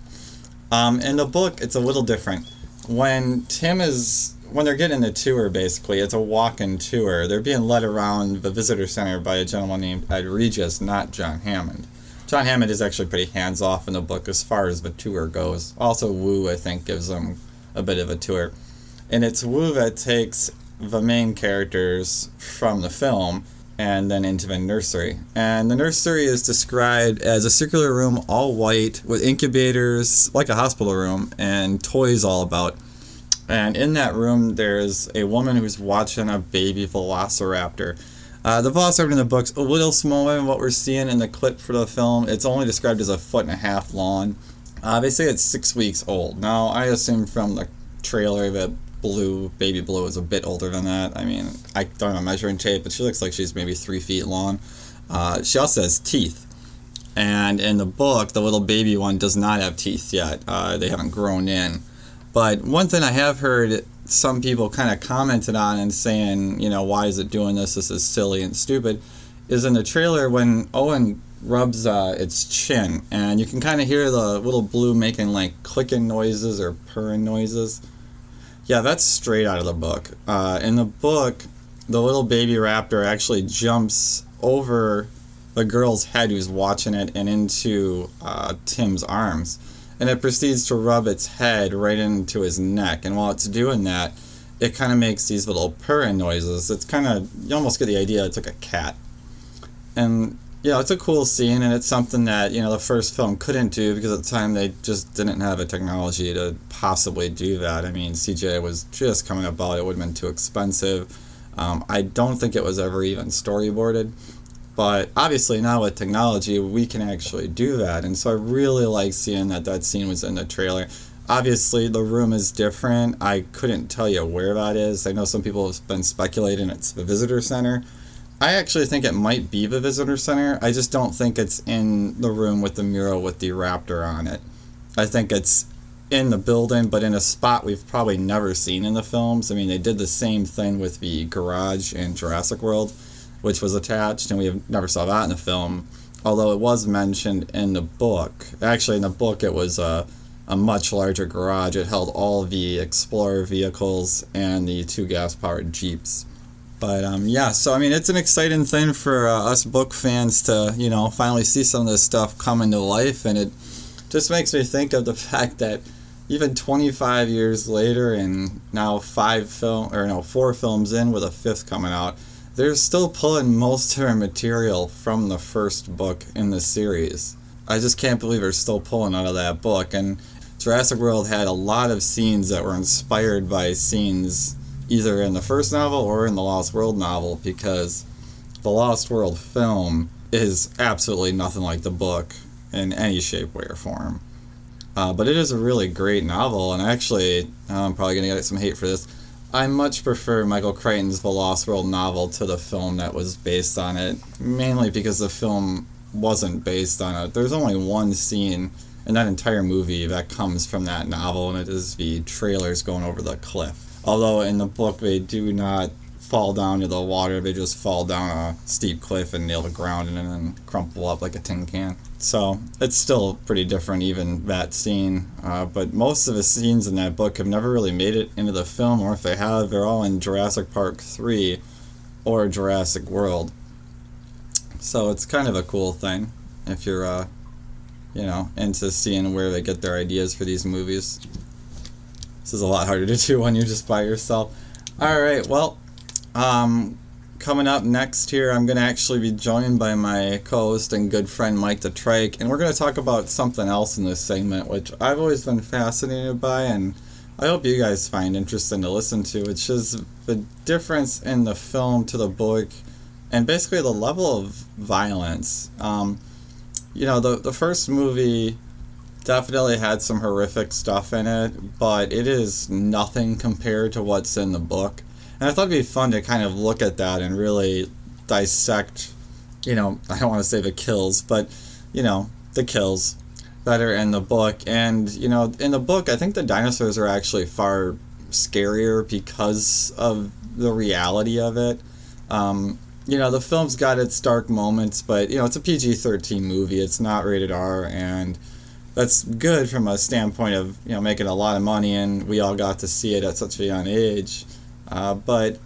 Um, in the book, it's a little different. When Tim is when they're getting a tour, basically, it's a walk-in tour. They're being led around the visitor center by a gentleman named Ed Regis, not John Hammond. John Hammond is actually pretty hands-off in the book as far as the tour goes. Also, Wu, I think, gives them a bit of a tour. And it's Wu that takes the main characters from the film and then into the nursery. And the nursery is described as a circular room, all white, with incubators, like a hospital room, and toys all about. And in that room, there's a woman who's watching a baby velociraptor. Uh, the velociraptor in the book's a little smaller than what we're seeing in the clip for the film. It's only described as a foot and a half long. Uh, they say it's six weeks old. Now, I assume from the trailer that Blue, baby Blue, is a bit older than that. I mean, I don't have a measuring tape, but she looks like she's maybe three feet long. Uh, she also has teeth. And in the book, the little baby one does not have teeth yet. Uh, they haven't grown in. But one thing I have heard some people kind of commented on and saying, you know, why is it doing this? This is silly and stupid. Is in the trailer when Owen rubs uh, its chin, and you can kind of hear the little blue making like clicking noises or purring noises. Yeah, that's straight out of the book. Uh, in the book, the little baby raptor actually jumps over the girl's head who's watching it and into uh, Tim's arms. And it proceeds to rub its head right into his neck. And while it's doing that, it kind of makes these little purring noises. It's kind of, you almost get the idea it's like a cat. And, you know, it's a cool scene, and it's something that, you know, the first film couldn't do because at the time they just didn't have the technology to possibly do that. I mean, CGI was just coming about, it would have been too expensive. Um, I don't think it was ever even storyboarded. But obviously now with technology, we can actually do that. And so I really like seeing that that scene was in the trailer. Obviously, the room is different. I couldn't tell you where that is. I know some people have been speculating it's the visitor center. I actually think it might be the visitor center. I just don't think it's in the room with the mural with the raptor on it. I think it's in the building, but in a spot we've probably never seen in the films. I mean, they did the same thing with the garage in Jurassic World which was attached, and we never saw that in the film. Although it was mentioned in the book. Actually, in the book, it was a, a much larger garage. It held all the Explorer vehicles and the two gas powered Jeeps. But um, yeah, so I mean, it's an exciting thing for uh, us book fans to, you know, finally see some of this stuff come into life. And it just makes me think of the fact that even 25 years later, and now five film or no, four films in with a fifth coming out, they're still pulling most of their material from the first book in the series. I just can't believe they're still pulling out of that book. And Jurassic World had a lot of scenes that were inspired by scenes either in the first novel or in the Lost World novel because the Lost World film is absolutely nothing like the book in any shape, way, or form. Uh, but it is a really great novel, and actually, I'm probably going to get some hate for this. I much prefer Michael Crichton's The Lost World novel to the film that was based on it, mainly because the film wasn't based on it. There's only one scene in that entire movie that comes from that novel, and it is the trailers going over the cliff. Although in the book they do not fall down to the water, they just fall down a steep cliff and nail the ground and then crumple up like a tin can. So it's still pretty different, even that scene. Uh, but most of the scenes in that book have never really made it into the film, or if they have, they're all in Jurassic Park 3 or Jurassic World. So it's kind of a cool thing if you're, uh, you know, into seeing where they get their ideas for these movies. This is a lot harder to do when you're just by yourself. Alright, well, um, coming up next here, I'm going to actually be joined by my co host and good friend Mike the Trike, and we're going to talk about something else in this segment, which I've always been fascinated by, and I hope you guys find interesting to listen to, which is the difference in the film to the book and basically the level of violence. Um, you know, the, the first movie definitely had some horrific stuff in it, but it is nothing compared to what's in the book. And I thought it'd be fun to kind of look at that and really dissect, you know, I don't want to say the kills, but, you know, the kills that are in the book. And, you know, in the book, I think the dinosaurs are actually far scarier because of the reality of it. Um, you know, the film's got its dark moments, but, you know, it's a PG 13 movie. It's not rated R, and that's good from a standpoint of, you know, making a lot of money, and we all got to see it at such a young age. Uh, but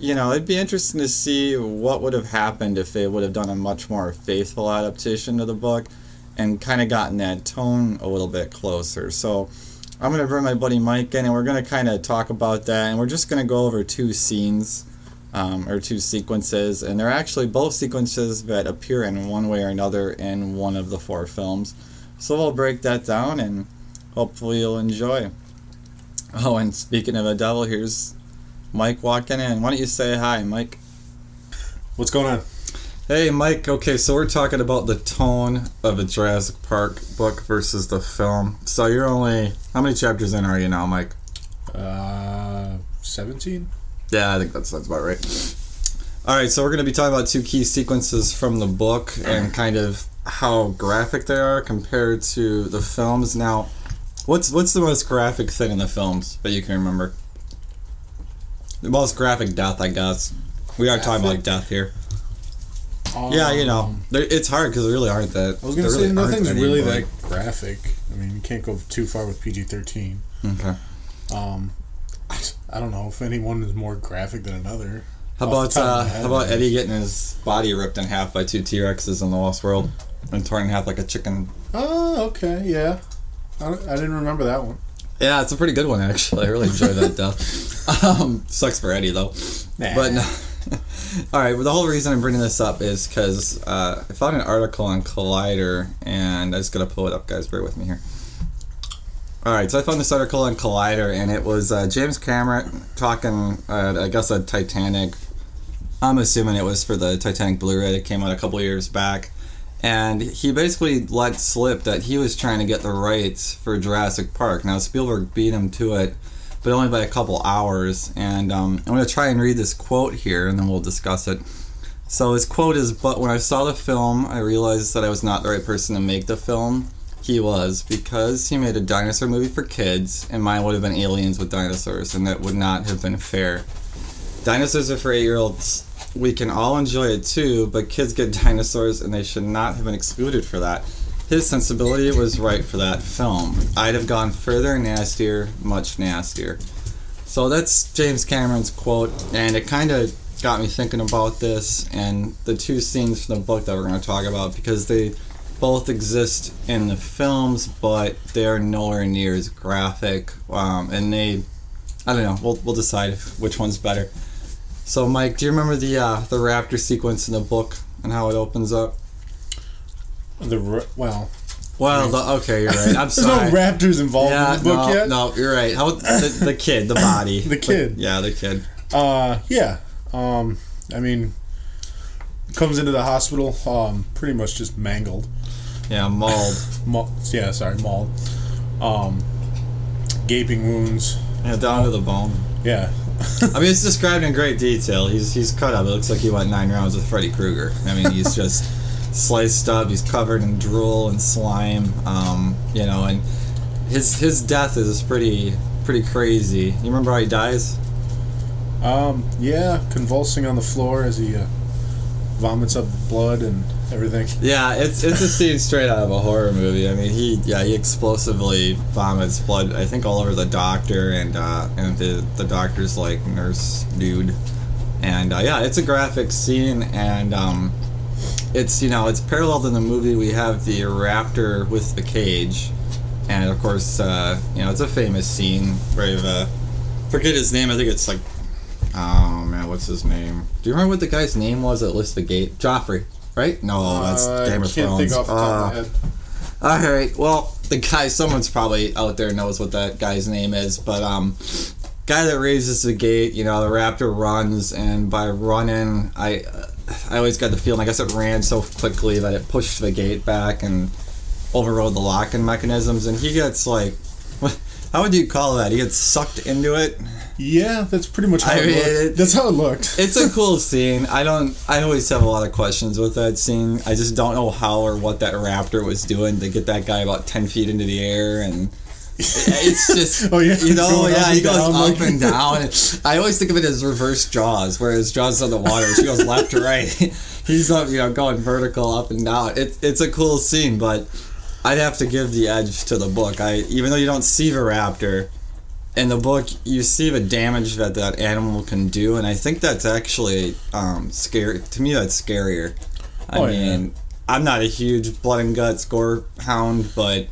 you know, it'd be interesting to see what would have happened if they would have done a much more faithful adaptation of the book and kind of gotten that tone a little bit closer. So I'm going to bring my buddy Mike in and we're going to kind of talk about that. And we're just going to go over two scenes um, or two sequences, and they're actually both sequences that appear in one way or another in one of the four films. So we'll break that down, and hopefully you'll enjoy. Oh, and speaking of a devil, here's Mike walking in. Why don't you say hi, Mike? What's going on? Hey, Mike. Okay, so we're talking about the tone of a Jurassic Park book versus the film. So you're only how many chapters in are you now, Mike? Uh, 17? Yeah, I think that sounds about right. All right, so we're going to be talking about two key sequences from the book and kind of how graphic they are compared to the films. Now, what's what's the most graphic thing in the films that you can remember? The most graphic death, I guess. We are talking about death here. yeah, you know, it's hard because there really aren't that. I was gonna say really nothing's really that graphic. I mean, you can't go too far with PG thirteen. Okay. Um, I don't know if anyone is more graphic than another. How about uh, how about Eddie getting his body ripped in half by two T Rexes in the Lost World and torn in half like a chicken? Oh, okay, yeah. I, I didn't remember that one. Yeah, it's a pretty good one actually. I really enjoyed that death. Um, sucks for Eddie though. Nah. But no. all right. Well, the whole reason I'm bringing this up is because uh, I found an article on Collider, and I just gotta pull it up, guys. Bear with me here. All right, so I found this article on Collider, and it was uh, James Cameron talking, uh, I guess, a Titanic. I'm assuming it was for the Titanic Blu-ray that came out a couple years back, and he basically let slip that he was trying to get the rights for Jurassic Park. Now Spielberg beat him to it, but only by a couple hours. And um, I'm going to try and read this quote here, and then we'll discuss it. So his quote is, "But when I saw the film, I realized that I was not the right person to make the film." He was because he made a dinosaur movie for kids, and mine would have been aliens with dinosaurs, and that would not have been fair. Dinosaurs are for eight-year-olds. We can all enjoy it too, but kids get dinosaurs, and they should not have been excluded for that. His sensibility was right for that film. I'd have gone further, nastier, much nastier. So that's James Cameron's quote, and it kind of got me thinking about this and the two scenes from the book that we're going to talk about because they both exist in the films, but they're nowhere near as graphic. Um, and they, I don't know. We'll we'll decide which one's better. So, Mike, do you remember the uh, the raptor sequence in the book and how it opens up? The well, Well, the, okay, you're right. I'm There's sorry. no raptors involved yeah, in the book no, yet. No, you're right. How the, the kid, the body, The kid. yeah, the kid. Uh, yeah. Um, I mean, comes into the hospital, um, pretty much just mangled. Yeah, mauled. Ma- yeah, sorry, mauled. Um, gaping wounds. Yeah, down to the bone. Yeah. I mean, it's described in great detail. He's he's cut up. It looks like he went nine rounds with Freddy Krueger. I mean, he's just sliced up. He's covered in drool and slime. Um, you know, and his his death is pretty pretty crazy. You remember how he dies? Um, yeah, convulsing on the floor as he uh, vomits up blood and everything. Yeah, it's it's a scene straight out of a horror movie. I mean, he yeah he explosively vomits blood. I think all over the doctor and uh, and the the doctor's like nurse dude, and uh, yeah, it's a graphic scene and um, it's you know it's paralleled in the movie. We have the raptor with the cage, and of course uh, you know it's a famous scene where you've, uh, forget his name. I think it's like oh man, what's his name? Do you remember what the guy's name was that lifts the gate? Joffrey, right? No, that's Uh, Game I of can't Thrones. think off the top of my Uh, head. all right. Well, the guy, someone's probably out there knows what that guy's name is, but um, guy that raises the gate, you know, the raptor runs, and by running, I, I always got the feeling. I guess it ran so quickly that it pushed the gate back and overrode the locking mechanisms, and he gets like, how would you call that? He gets sucked into it. Yeah, that's pretty much how I it mean, looked. it- That's how it looked. It's a cool scene. I don't. I always have a lot of questions with that scene. I just don't know how or what that raptor was doing to get that guy about ten feet into the air, and it's just. Oh, yeah, you know, yeah, he goes down, up like- and down. I always think of it as reverse Jaws, whereas Jaws on the water, she goes left to right. He's up, you know, going vertical up and down. It's it's a cool scene, but I'd have to give the edge to the book. I even though you don't see the raptor in the book, you see the damage that that animal can do, and I think that's actually um, scary. To me, that's scarier. I Oh, yeah. mean, I'm not a huge blood and guts gore hound, but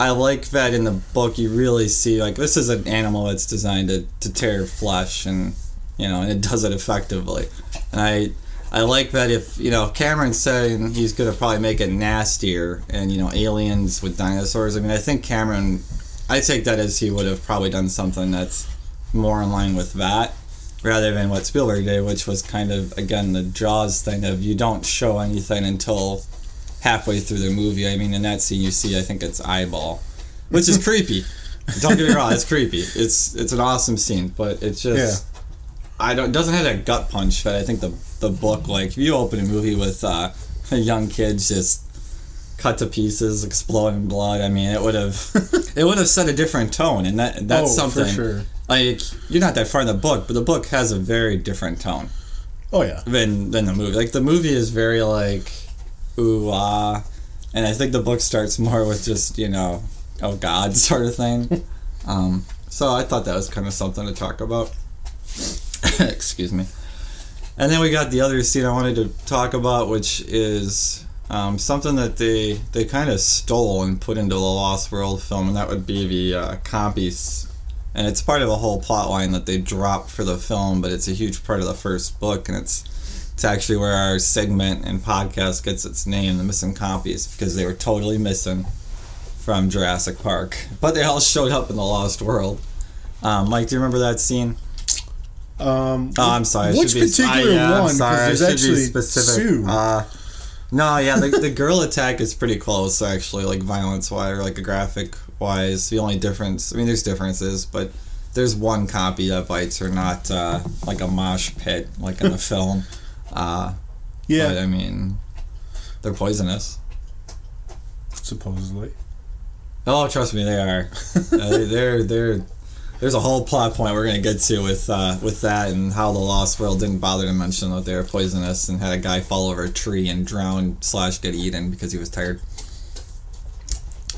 I like that in the book you really see like this is an animal that's designed to, to tear flesh and you know, and it does it effectively. And I I like that if you know if Cameron's saying he's gonna probably make it nastier and you know aliens with dinosaurs. I mean, I think Cameron, I take that as he would have probably done something that's more in line with that rather than what Spielberg did, which was kind of again the Jaws thing of you don't show anything until halfway through the movie. I mean, in that scene you see, I think it's eyeball, which is creepy. Don't get me wrong, it's creepy. It's it's an awesome scene, but it's just I don't it doesn't have that gut punch that I think the the book like if you open a movie with uh, young kids just cut to pieces, exploding blood. I mean, it would have it would have set a different tone, and that that's Oh, for something. sure. Like you're not that far in the book, but the book has a very different tone Oh yeah. than than the movie. Like the movie is very like ooh ah, and I think the book starts more with just you know oh god sort of thing. um, so I thought that was kind of something to talk about. Excuse me. And then we got the other scene I wanted to talk about, which is um, something that they they kind of stole and put into the Lost World film, and that would be the uh, Compys. And it's part of a whole plot line that they dropped for the film, but it's a huge part of the first book, and it's it's actually where our segment and podcast gets its name, the missing Compys, because they were totally missing from Jurassic Park, but they all showed up in the Lost World. Um, Mike, do you remember that scene? Um, Oh, I'm sorry. Which should be- particular yeah, one? sorry, Because there's should be actually specific. two. Uh, no, yeah, the, the girl attack is pretty close, actually, like violence wise, or like a graphic wise. The only difference, I mean, there's differences, but there's one Compy that bites her, not uh, like a mosh pit, like in the film. Uh, Yeah. But, I mean, they're poisonous. Supposedly. Oh, trust me, they are. uh, they- they're they're. There's a whole plot point we're gonna get to with uh, with that and how the Lost World didn't bother to mention that they were poisonous and had a guy fall over a tree and drown slash get eaten because he was tired.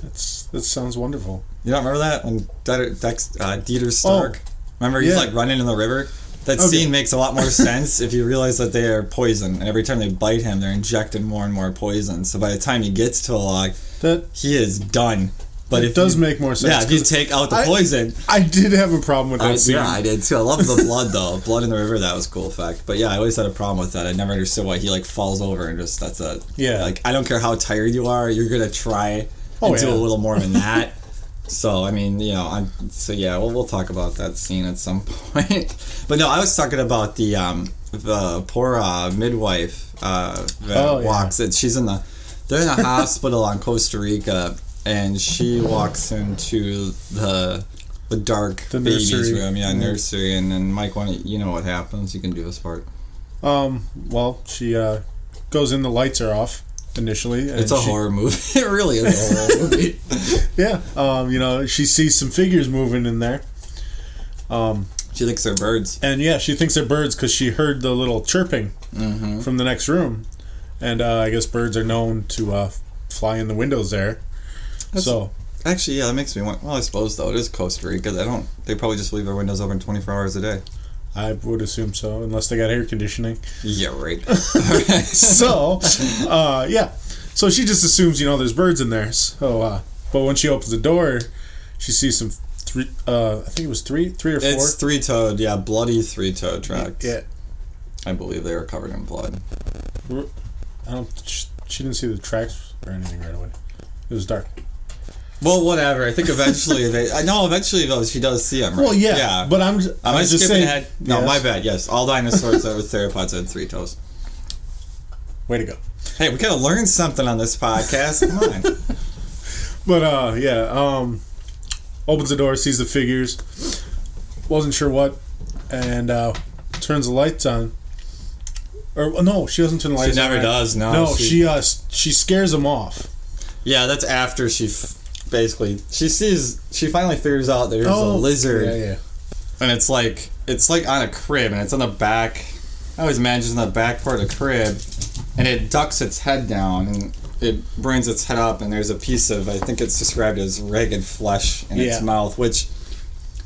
That's that sounds wonderful. You don't remember that when Dex, Dex, uh, Dieter Stark? remember he's yeah. like running in the river. That Okay. scene makes a lot more sense if you realize that they are poison, and every time they bite him, they're injecting more and more poison. So by the time he gets to a log, that he is done. But it does you- make more sense. Yeah, if you take out the I- poison, I did have a problem with that I, scene. yeah, I did too. I love the blood though. Blood in the river, that was cool effect. But yeah, I always had a problem with that. I never understood why he like falls over and just that's a Yeah. Like I don't care how tired you are, you're gonna try and Oh, do a little more than that. so I mean, you know, I'm so yeah. Well, we'll talk about that scene at some point. but no, I was talking about the um the poor uh, midwife uh, that Oh, yeah. walks. It. She's in the they're in a hospital on Costa Rica, and she walks into the the dark The baby's nursery. room, yeah, Mhm. nursery, and then Mike, why you know what happens? You can do this part. Um. Well, she uh, goes in. The lights are off initially. and It's a she- horror movie. it really is a horror movie. Yeah. Um. You know, she sees some figures moving in there. Um. She thinks they're birds. And yeah, she thinks they're birds because she heard the little chirping Mhm. from the next room, and uh, I guess birds are known to uh, fly in the windows there. That's- so Actually, yeah, that makes me want. Well, I suppose though it is Costa Rica. They don't. They probably just leave their windows open twenty four hours a day. I would assume so, unless they got air conditioning. Yeah, right. so, uh, yeah. So she just assumes, you know, there's birds in there. So, uh, but when she opens the door, she sees some three. Uh, I think it was three, three or four. It's three toed. Yeah, bloody three toed tracks. Yeah. I believe they were covered in blood. I don't. She, she didn't see the tracks or anything right away. It was dark. Well, whatever. I think eventually they. I know eventually though she does see them. Right? Well, yeah, yeah. but I'm. Just, Am I just skipping saying. ahead? No, Yes. my bad. Yes, all dinosaurs that were theropods had three toes. Way to go. Hey, we gotta learn something on this podcast. Come on. But uh, yeah. Um, opens the door, sees the figures. Wasn't sure what, and uh, turns the lights on. Or no, she doesn't turn the lights on. never right? does, no, no, she- she uh, she scares them off. Yeah, that's after she f- basically she sees she finally figures out there's a Oh, lizard. yeah, yeah. And it's like it's like on a crib and it's on the back. I always imagine it's on the back part of the crib, and it ducks its head down and it brings its head up and there's a piece of I think it's described as ragged flesh in its mouth, which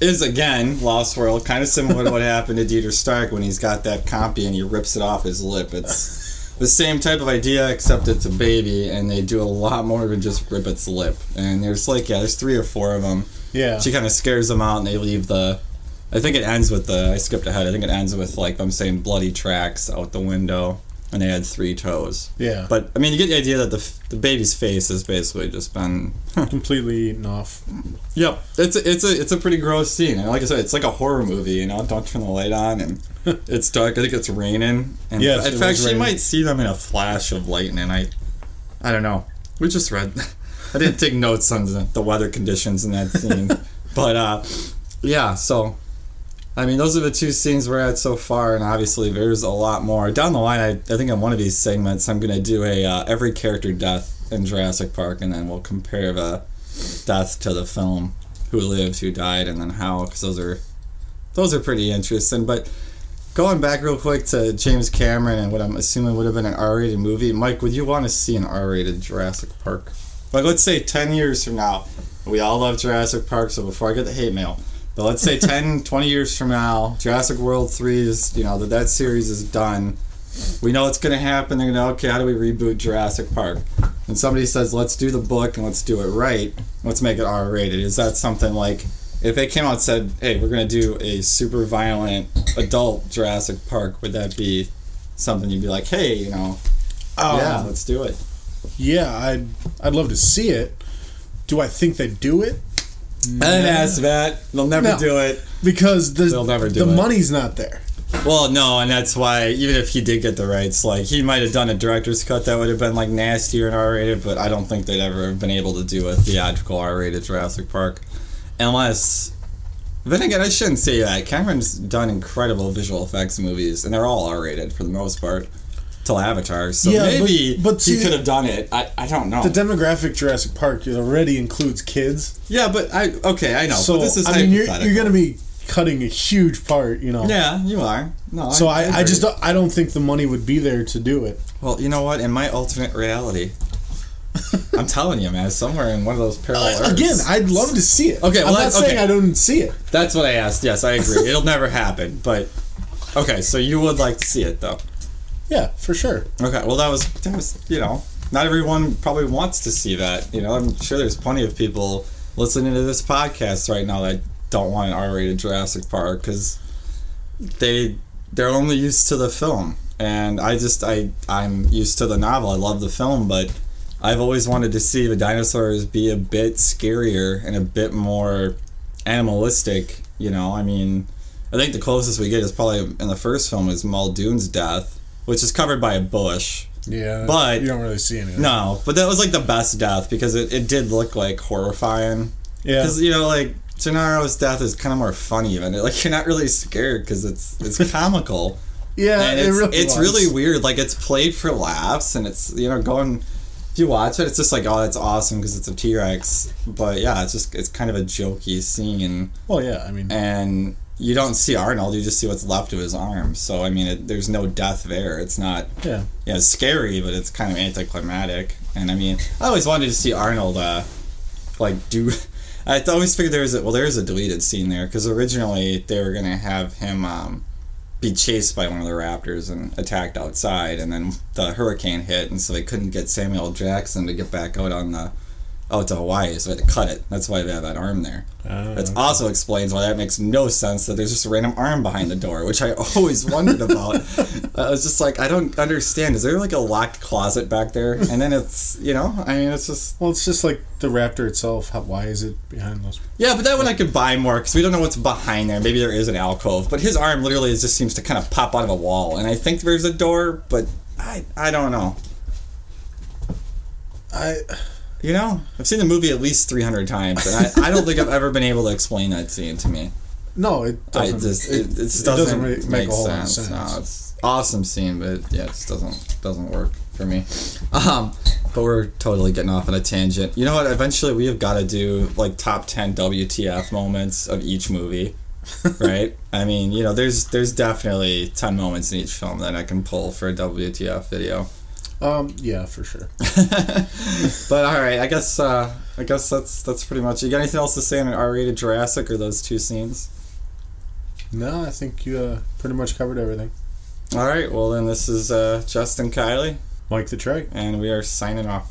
is again Lost World, kind of similar to what happened to Dieter Stark when he's got that Compy and he rips it off his lip. It's the same type of idea, except it's a baby, and they do a lot more than just rip its lip. And there's like yeah, there's three or four of them. Yeah. She kind of scares them out, and they leave the I think it ends with the. I skipped ahead. I think it ends with like I'm saying bloody tracks out the window, and they had three toes. Yeah. But I mean, you get the idea that the the baby's face has basically just been completely eaten off. Yep, it's a, it's a it's a pretty gross scene, and like I said, it's like a horror movie. You know, don't turn the light on, and it's dark. I think it's raining, and Yes, in fact, she might see them in a flash of lightning. I, I don't know. We just read. I didn't take notes on the, the weather conditions in that scene, but uh, yeah. So, I mean, those are the two scenes we're at so far, and obviously there's a lot more down the line. I, I think in one of these segments, I'm gonna do a uh, every character death in Jurassic Park, and then we'll compare the death to the film, who lived, who died, and then how, because those are those are pretty interesting. But going back real quick to James Cameron and what I'm assuming would have been an R-rated movie, Mike, would you want to see an R-rated Jurassic Park? Like, let's say 10 years from now, we all love Jurassic Park, so before I get the hate mail, but let's say 10, 20 years from now, Jurassic World 3 is, you know, that that series is done. We know it's going to happen. They're going to, okay, how do we reboot Jurassic Park? And somebody says, let's do the book and let's do it right. Let's make it R rated. Is that something like, if they came out and said, hey, we're going to do a super violent adult Jurassic Park, would that be something you'd be like, hey, you know, Um, yeah, let's do it? Yeah, I'd I'd love to see it. Do I think they'd do it? I didn't ask that. They'll never No. do it. because the They'll never do the it. money's not there. Well, no, and that's why even if he did get the rights, like he might have done a director's cut that would have been like nastier and R-rated, but I don't think they'd ever have been able to do a theatrical R-rated Jurassic Park, unless. Then again, I shouldn't say that. Cameron's done incredible visual effects movies, and they're all R-rated for the most part, till Avatar. So Yeah, maybe but he see- could have done it. I, I don't know. The demographic Jurassic Park already includes kids. yeah, but I okay, I know. So but this is I mean, you're you're gonna be cutting a huge part, you know. Yeah, you are. No, So I, I, agree. just don't, I don't think the money would be there to do it. Well, you know what? In my alternate reality, I'm telling you, man, somewhere in one of those parallel Earths. Again, I'd love to see it. Okay, well, I'm not that- saying. I don't see it. That's what I asked. Yes, I agree. It'll never happen. But okay, so you would like to see it, though. Yeah, for sure. Okay, well, that was that was you know, not everyone probably wants to see that. You know, I'm sure there's plenty of people listening to this podcast right now that don't want an R-rated Jurassic Park because they they're only used to the film, and I just I I'm used to the novel. I love the film, but I've always wanted to see the dinosaurs be a bit scarier and a bit more animalistic. You know, I mean, I think the closest we get is probably in the first film is Muldoon's death, which is covered by a bush. Yeah, But- you don't really see anything. No, but that was like the best death because it, it did look like horrifying. Yeah. Because you know, like Gennaro's death is kind of more funny even. Like you're not really scared because it's it's comical. Yeah, and it it's really it's was. really weird. Like it's played for laughs, and it's you know going. If you watch it, it's just like oh, that's awesome because it's a T Rex. But yeah, it's just it's kind of a jokey scene. Well, yeah, I mean, and you don't see Arnold; you just see what's left of his arm. So I mean, it, there's no death there. It's not. Yeah. Yeah, it's scary, but it's kind of anticlimactic. And I mean, I always wanted to see Arnold, uh, like do. I always figured there was a well, there is a deleted scene there because originally they were gonna have him um, be chased by one of the raptors and attacked outside, and then the hurricane hit, and so they couldn't get Samuel Jackson to get back out on the Oh, out to Hawaii, so they had to cut it. That's why they have that arm there. Ah. Oh, That also explains why that makes no sense that there's just a random arm behind the door, which I always wondered about. I was just like, I don't understand. Is there like a locked closet back there? And then it's, you know, I mean, it's just. Well, it's just like the raptor itself. How, why is it behind those? Yeah, but that one I could buy more because we don't know what's behind there. Maybe there is an alcove, but his arm literally just seems to kind of pop out of a wall, and I think there's a door, but I I don't know. I. You know, I've seen the movie at least 300 times, and I, I don't think I've ever been able to explain that scene to me. No, it doesn't. just, it, it, it doesn't, doesn't really make, make a whole lot of sense. sense. No, it's awesome scene, but yeah, it just doesn't doesn't work for me. Um, but we're totally getting off on a tangent. You know what? Eventually, we have got to do like top 10 WTF moments of each movie, right? I mean, you know, there's there's definitely 10 moments in each film that I can pull for a WTF video. Um, yeah, for sure. But all right, I guess uh, I guess that's that's pretty much. it. You got anything else to say on an R-rated Jurassic or those two scenes? No, I think you uh, pretty much covered everything. All right, well then this is uh, Justin Kiley, Mike the Trike, and we are signing off.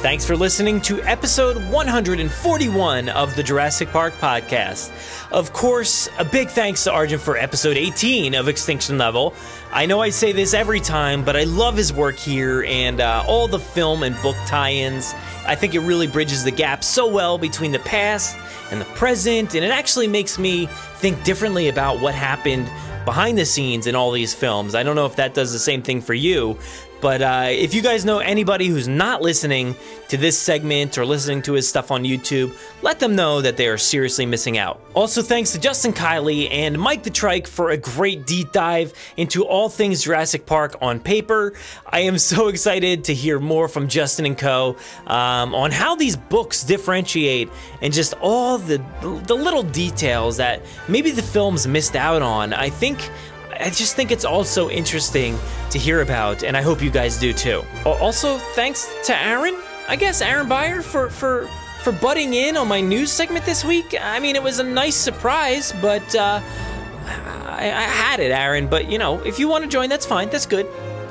Thanks for listening to episode 141 of the Jurassic Park podcast. Of course, a big thanks to Arjan for episode 18 of Extinction Level. I know I say this every time, but I love his work here and uh, all the film and book tie ins. I think it really bridges the gap so well between the past and the present, and it actually makes me think differently about what happened behind the scenes in all these films. I don't know if that does the same thing for you, but uh, if you guys know anybody who's not listening to this segment or listening to his stuff on YouTube, let them know that they are seriously missing out. Also, thanks to Justin Kiley and Mike the Trike for a great deep dive into all things Jurassic Park on paper. I am so excited to hear more from Justin and Co. Um, on how these books differentiate and just all the the little details that maybe the films missed out on. I think. I just think it's also interesting to hear about, and I hope you guys do too. Also, thanks to Aaron, I guess Aaron Beyer for for for butting in on my news segment this week. I mean, it was a nice surprise, but uh, I, I had it, Aaron. But you know, if you want to join, that's fine. That's good.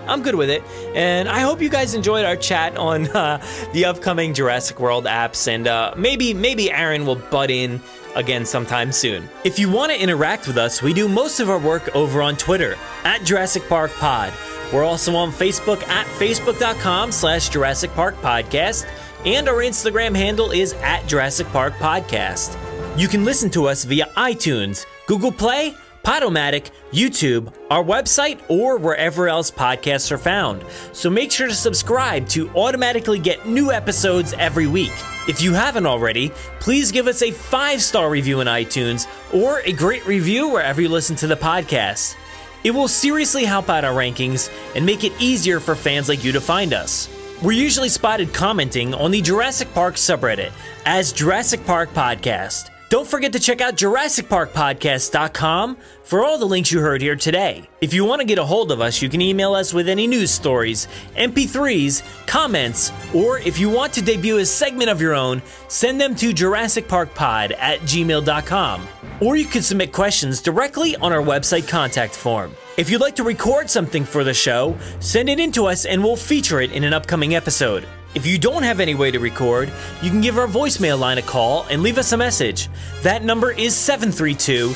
I'm good with it. And I hope you guys enjoyed our chat on uh, the upcoming Jurassic World apps, and uh, maybe maybe Aaron will butt in again sometime soon. If you want to interact with us, we do most of our work over on Twitter at Jurassic Park Pod. We're also on Facebook at facebook.com slash Jurassic Park Podcast, and our Instagram handle is at Jurassic Park Podcast. You can listen to us via iTunes, Google Play, Podomatic, YouTube, our website, or wherever else podcasts are found. So make sure to subscribe to automatically get new episodes every week. If you haven't already, please give us a five star review in iTunes or a great review wherever you listen to the podcast. It will seriously help out our rankings and make it easier for fans like you to find us. We're usually spotted commenting on the Jurassic Park subreddit as Jurassic Park Podcast. Don't forget to check out JurassicParkPodcast.com for all the links you heard here today. If you want to get a hold of us, you can email us with any news stories, MP3s, comments, or if you want to debut a segment of your own, send them to JurassicParkPod at gmail.com. Or you can submit questions directly on our website contact form. If you'd like to record something for the show, send it in to us and we'll feature it in an upcoming episode. If you don't have any way to record, you can give our voicemail line a call and leave us a message. That number is 732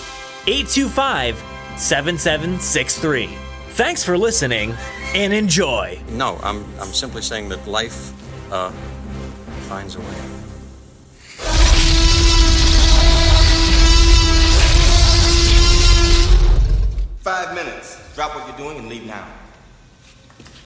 825 7763. Thanks for listening and enjoy. No, I'm, I'm simply saying that life uh, finds a way. Five minutes. Drop what you're doing and leave now.